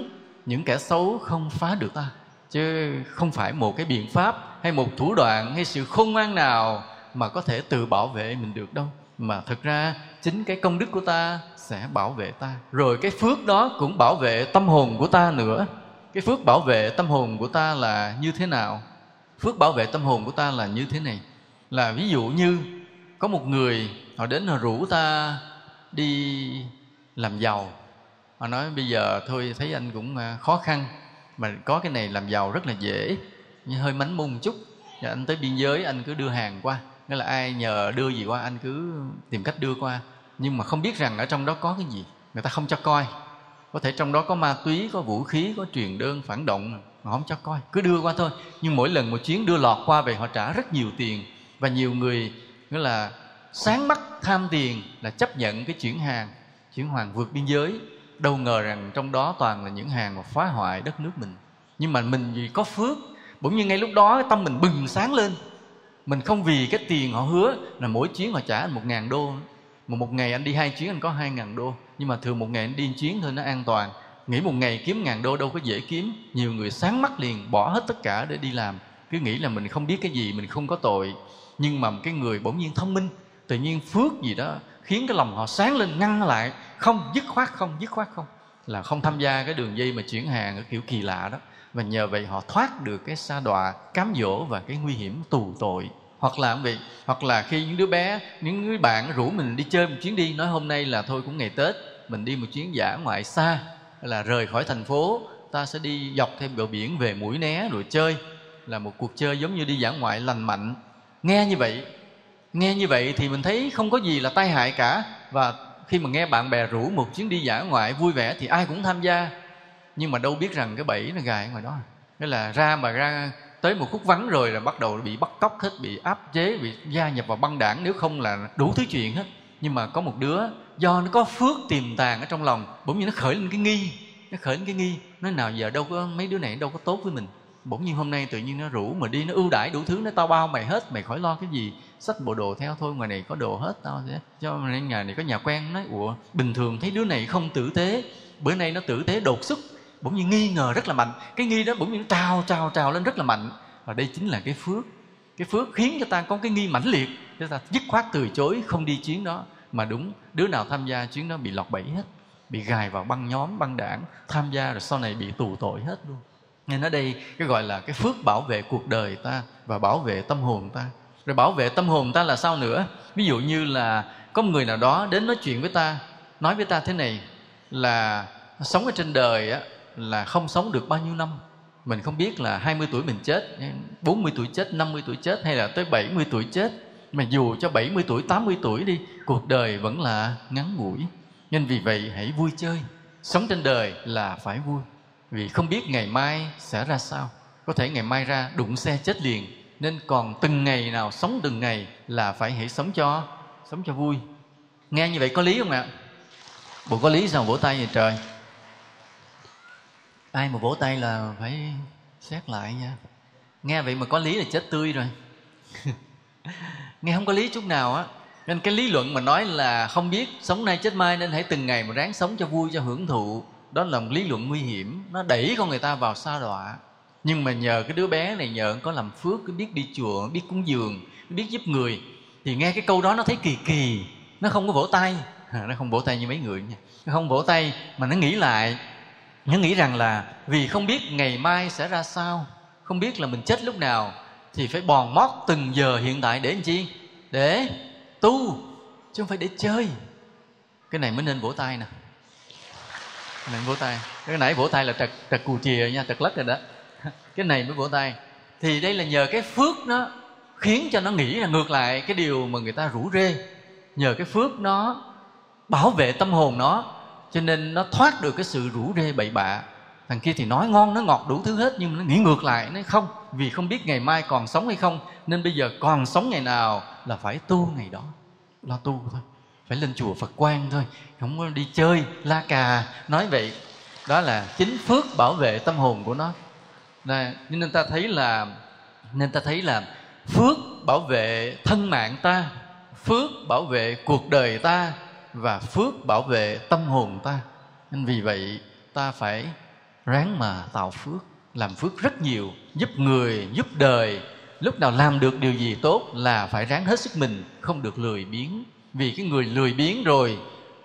những kẻ xấu không phá được ta. Chứ không phải một cái biện pháp hay một thủ đoạn hay sự khôn ngoan nào mà có thể tự bảo vệ mình được đâu. Mà thực ra chính cái công đức của ta sẽ bảo vệ ta. Rồi cái phước đó cũng bảo vệ tâm hồn của ta nữa. Cái phước bảo vệ tâm hồn của ta là như thế nào? Phước bảo vệ tâm hồn của ta là như thế này. Là ví dụ như có một người họ đến họ rủ ta đi làm giàu. Họ nói, bây giờ thôi, thấy anh cũng à, khó khăn, mà có cái này làm giàu rất là dễ nhưng hơi mánh mung một chút. Và anh tới biên giới, anh cứ đưa hàng qua. Nghĩa là ai nhờ đưa gì qua, anh cứ tìm cách đưa qua. Nhưng mà không biết rằng ở trong đó có cái gì, người ta không cho coi. Có thể trong đó có ma túy, có vũ khí, có truyền đơn, phản động, mà không cho coi. Cứ đưa qua thôi. Nhưng mỗi lần một chuyến đưa lọt qua về, họ trả rất nhiều tiền. Và nhiều người, nghĩa là sáng mắt tham tiền là chấp nhận cái chuyển hàng chuyển hàng vượt biên giới. Đâu ngờ rằng trong đó toàn là những hàng mà phá hoại đất nước mình. Nhưng mà mình vì có phước, bỗng nhiên ngay lúc đó tâm mình bừng sáng lên. Mình không vì cái tiền họ hứa là mỗi chuyến họ trả anh một ngàn đô. Mà một ngày anh đi hai chuyến anh có hai ngàn đô. Nhưng mà thường một ngày anh đi một chuyến thôi nó an toàn. Nghĩ một ngày kiếm ngàn đô đâu có dễ kiếm. Nhiều người sáng mắt liền bỏ hết tất cả để đi làm. Cứ nghĩ là mình không biết cái gì, mình không có tội. Nhưng mà cái người bỗng nhiên thông minh tự nhiên phước gì đó khiến cái lòng họ sáng lên, ngăn lại. Không, dứt khoát không, dứt khoát không. Là không tham gia cái đường dây mà chuyển hàng ở kiểu kỳ lạ đó. Và nhờ vậy họ thoát được cái sa đọa cám dỗ và cái nguy hiểm tù tội. Hoặc là vậy? Hoặc là khi những đứa bé, những người bạn rủ mình đi chơi một chuyến đi, nói hôm nay là thôi cũng ngày tết, mình đi một chuyến giả ngoại xa, là rời khỏi thành phố, ta sẽ đi dọc theo bờ biển về mũi né rồi chơi. Là một cuộc chơi giống như đi giả ngoại lành mạnh. Nghe như vậy nghe như vậy thì mình thấy không có gì là tai hại cả. Và khi mà nghe bạn bè rủ một chuyến đi giả ngoại vui vẻ thì ai cũng tham gia. Nhưng mà đâu biết rằng cái bẫy nó gài ngoài đó. Nghĩa là ra mà ra tới một khúc vắng rồi là bắt đầu bị bắt cóc hết, bị áp chế, bị gia nhập vào băng đảng, nếu không là đủ thứ chuyện hết. Nhưng mà có một đứa, do nó có phước tiềm tàng ở trong lòng, bỗng nhiên nó khởi lên cái nghi, nó khởi lên cái nghi. Nói, nào giờ đâu có, mấy đứa này đâu có tốt với mình bỗng nhiên hôm nay tự nhiên nó rủ mà đi, nó ưu đãi đủ thứ, nó tao bao, mày hết, mày khỏi lo cái gì. Sách bộ đồ theo thôi, ngoài này có đồ hết, tao sẽ cho nên nhà này có nhà quen nói, ủa, bình thường thấy đứa này không tử tế. Bữa nay nó tử tế đột xuất. Bỗng nhiên nghi ngờ rất là mạnh. Cái nghi đó bỗng nhiên trào trào trào lên rất là mạnh. Và đây chính là cái phước. Cái phước khiến cho ta có cái nghi mãnh liệt cho ta dứt khoát từ chối, không đi chuyến đó. Mà đúng, đứa nào tham gia chuyến đó bị lọt bẫy hết, bị gài vào băng nhóm, băng đảng, tham gia rồi sau này bị tù tội hết luôn nên ở đây cái gọi là cái phước bảo vệ cuộc đời ta và bảo vệ tâm hồn ta. Rồi bảo vệ tâm hồn ta là sao nữa? Ví dụ như là có một người nào đó đến nói chuyện với ta nói với ta thế này là sống ở trên đời á, là không sống được bao nhiêu năm. Mình không biết là 20 tuổi mình chết 40 tuổi chết 50 tuổi chết hay là tới 70 tuổi chết. Mà dù cho 70 tuổi 80 tuổi đi cuộc đời vẫn là ngắn ngủi. Nên vì vậy hãy vui chơi. Sống trên đời là phải vui vì không biết ngày mai sẽ ra sao. Có thể ngày mai ra đụng xe chết liền, nên còn từng ngày nào sống từng ngày là phải hãy sống cho sống cho vui. Nghe như vậy có lý không ạ? Bộ có lý sao? Vỗ tay vậy trời. Ai mà vỗ tay là phải xét lại nha. Nghe vậy mà có lý là chết tươi rồi. Nghe không có lý chút nào á. Nên cái lý luận mà nói là không biết sống nay chết mai nên hãy từng ngày mà ráng sống cho vui, cho hưởng thụ đó là một lý luận nguy hiểm. Nó đẩy con người ta vào sa đọa. Nhưng mà nhờ cái đứa bé này nhờ có làm phước, cái biết đi chùa, biết cúng dường biết giúp người, thì nghe cái câu đó nó thấy kỳ kỳ. Nó không có vỗ tay. Nó không vỗ tay như mấy người nha. Nó không vỗ tay mà nó nghĩ lại. Nó nghĩ rằng là vì không biết ngày mai sẽ ra sao, không biết là mình chết lúc nào, thì phải bòn mót từng giờ hiện tại để làm chi? Để tu, chứ không phải để chơi. Cái này mới nên vỗ tay nè này vỗ tay. Cái nãy vỗ tay là trật trật cù chìa nha, trật lất rồi đó. Cái này mới vỗ tay. Thì đây là nhờ cái phước nó khiến cho nó nghĩ là ngược lại cái điều mà người ta rủ rê. Nhờ cái phước nó bảo vệ tâm hồn nó, cho nên nó thoát được cái sự rủ rê bậy bạ. Thằng kia thì nói ngon nó ngọt đủ thứ hết, nhưng mà nó nghĩ ngược lại, nó không, vì không biết ngày mai còn sống hay không, nên bây giờ còn sống ngày nào là phải tu ngày đó. Lo tu thôi phải lên chùa phật quan thôi không có đi chơi la cà. Nói vậy đó là chính phước bảo vệ tâm hồn của nó. Nè, nên ta thấy là nên ta thấy là phước bảo vệ thân mạng ta phước bảo vệ cuộc đời ta và phước bảo vệ tâm hồn ta. Nên vì vậy ta phải ráng mà tạo phước làm phước rất nhiều giúp người giúp đời. Lúc nào làm được điều gì tốt là phải ráng hết sức mình không được lười biếng vì cái người lười biếng rồi,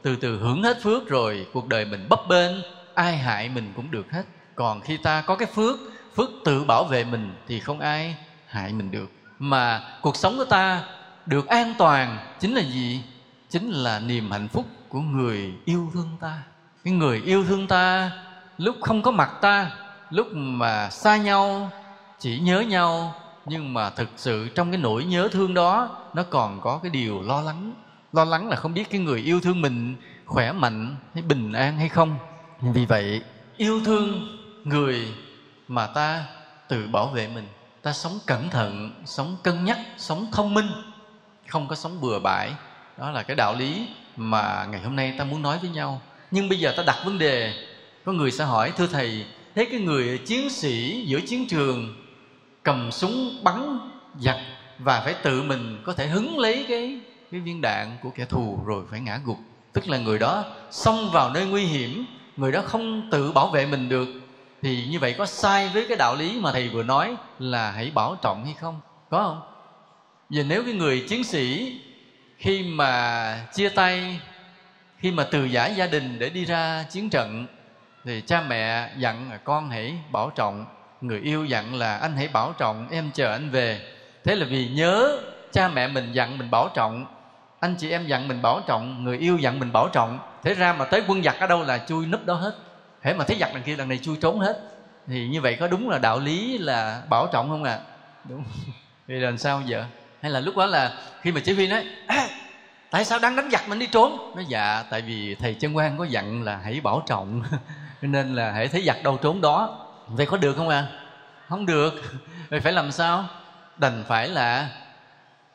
từ từ hưởng hết phước rồi, cuộc đời mình bấp bênh, ai hại mình cũng được hết. Còn khi ta có cái phước phước tự bảo vệ mình thì không ai hại mình được. Mà cuộc sống của ta được an toàn chính là gì? Chính là niềm hạnh phúc của người yêu thương ta. Cái người yêu thương ta, lúc không có mặt ta, lúc mà xa nhau, chỉ nhớ nhau, nhưng mà thực sự trong cái nỗi nhớ thương đó, nó còn có cái điều lo lắng lo lắng là không biết cái người yêu thương mình khỏe mạnh hay bình an hay không. Vì vậy, yêu thương người mà ta tự bảo vệ mình, ta sống cẩn thận, sống cân nhắc, sống thông minh, không có sống bừa bãi. Đó là cái đạo lý mà ngày hôm nay ta muốn nói với nhau. Nhưng bây giờ ta đặt vấn đề, có người sẽ hỏi, thưa thầy, thế cái người chiến sĩ giữa chiến trường cầm súng bắn giặc và phải tự mình có thể hứng lấy cái cái viên đạn của kẻ thù rồi phải ngã gục. Tức là người đó xông vào nơi nguy hiểm, người đó không tự bảo vệ mình được. Thì như vậy có sai với cái đạo lý mà thầy vừa nói là hãy bảo trọng hay không? Có không? Giờ nếu cái người chiến sĩ khi mà chia tay, khi mà từ giải gia đình để đi ra chiến trận, thì cha mẹ dặn là, con hãy bảo trọng, người yêu dặn là, anh hãy bảo trọng, em chờ anh về. Thế là vì nhớ cha mẹ mình dặn mình bảo trọng anh chị em dặn mình bảo trọng người yêu dặn mình bảo trọng. Thế ra mà tới quân giặc ở đâu là chui núp đó hết. Thế mà thấy giặc đằng kia đằng này chui trốn hết. Thì như vậy có đúng là đạo lý là bảo trọng không ạ? À? đúng vì làm sao giờ? Hay là lúc đó là khi mà chỉ huy nói à, tại sao đang đánh giặc mình đi trốn? Nó dạ tại vì thầy chân quan có dặn là hãy bảo trọng. Nên là hãy thấy giặc đâu trốn đó. Vậy có được không à không được. Vậy phải làm sao? Đành phải là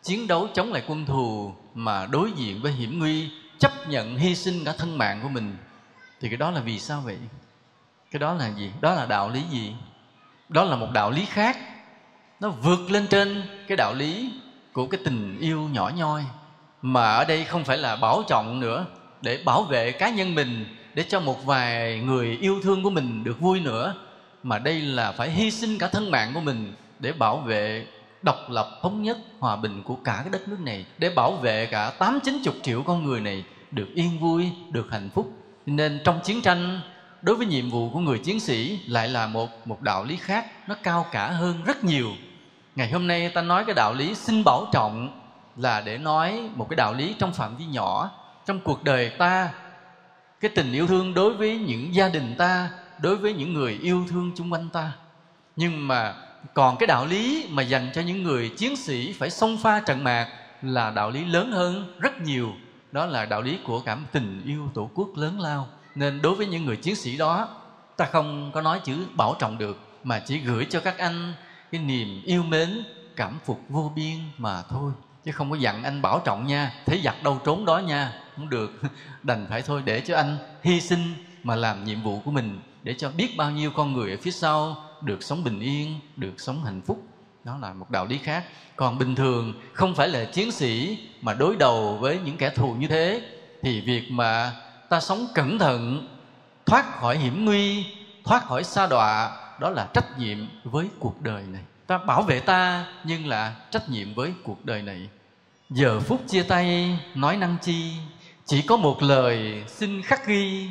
chiến đấu chống lại quân thù mà đối diện với hiểm nguy, chấp nhận hy sinh cả thân mạng của mình, thì cái đó là vì sao vậy? Cái đó là gì? Đó là đạo lý gì? Đó là một đạo lý khác. Nó vượt lên trên cái đạo lý của cái tình yêu nhỏ nhoi, mà ở đây không phải là bảo trọng nữa, để bảo vệ cá nhân mình, để cho một vài người yêu thương của mình được vui nữa, mà đây là phải hy sinh cả thân mạng của mình để bảo vệ độc lập, thống nhất, hòa bình của cả cái đất nước này, để bảo vệ cả tám chín chục triệu con người này được yên vui, được hạnh phúc. Nên trong chiến tranh, đối với nhiệm vụ của người chiến sĩ lại là một một đạo lý khác, nó cao cả hơn rất nhiều. Ngày hôm nay ta nói cái đạo lý xin bảo trọng là để nói một cái đạo lý trong phạm vi nhỏ. Trong cuộc đời ta, cái tình yêu thương đối với những gia đình ta, đối với những người yêu thương chung quanh ta. Nhưng mà còn cái đạo lý mà dành cho những người chiến sĩ phải xông pha trận mạc là đạo lý lớn hơn rất nhiều. Đó là đạo lý của cảm tình yêu tổ quốc lớn lao. Nên đối với những người chiến sĩ đó, ta không có nói chữ bảo trọng được, mà chỉ gửi cho các anh cái niềm yêu mến, cảm phục vô biên mà thôi. Chứ không có dặn anh bảo trọng nha, thấy giặc đâu trốn đó nha. Không được, đành phải thôi để cho anh hy sinh mà làm nhiệm vụ của mình, để cho biết bao nhiêu con người ở phía sau được sống bình yên, được sống hạnh phúc. Đó là một đạo lý khác. Còn bình thường, không phải là chiến sĩ mà đối đầu với những kẻ thù như thế, thì việc mà ta sống cẩn thận, thoát khỏi hiểm nguy, thoát khỏi sa đọa, đó là trách nhiệm với cuộc đời này. Ta bảo vệ ta, nhưng là trách nhiệm với cuộc đời này. Giờ phút chia tay, nói năng chi, chỉ có một lời xin khắc ghi,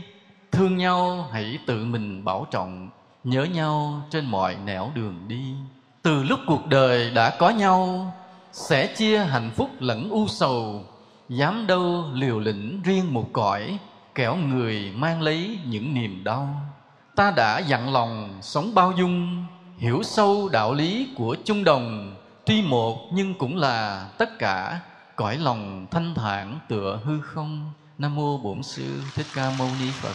thương nhau hãy tự mình bảo trọng nhớ nhau trên mọi nẻo đường đi. Từ lúc cuộc đời đã có nhau, sẽ chia hạnh phúc lẫn u sầu. Dám đâu liều lĩnh riêng một cõi, kẻo người mang lấy những niềm đau. Ta đã dặn lòng sống bao dung, hiểu sâu đạo lý của chung đồng. Tuy một nhưng cũng là tất cả, cõi lòng thanh thản tựa hư không. Nam mô bổn sư thích ca mâu ni phật.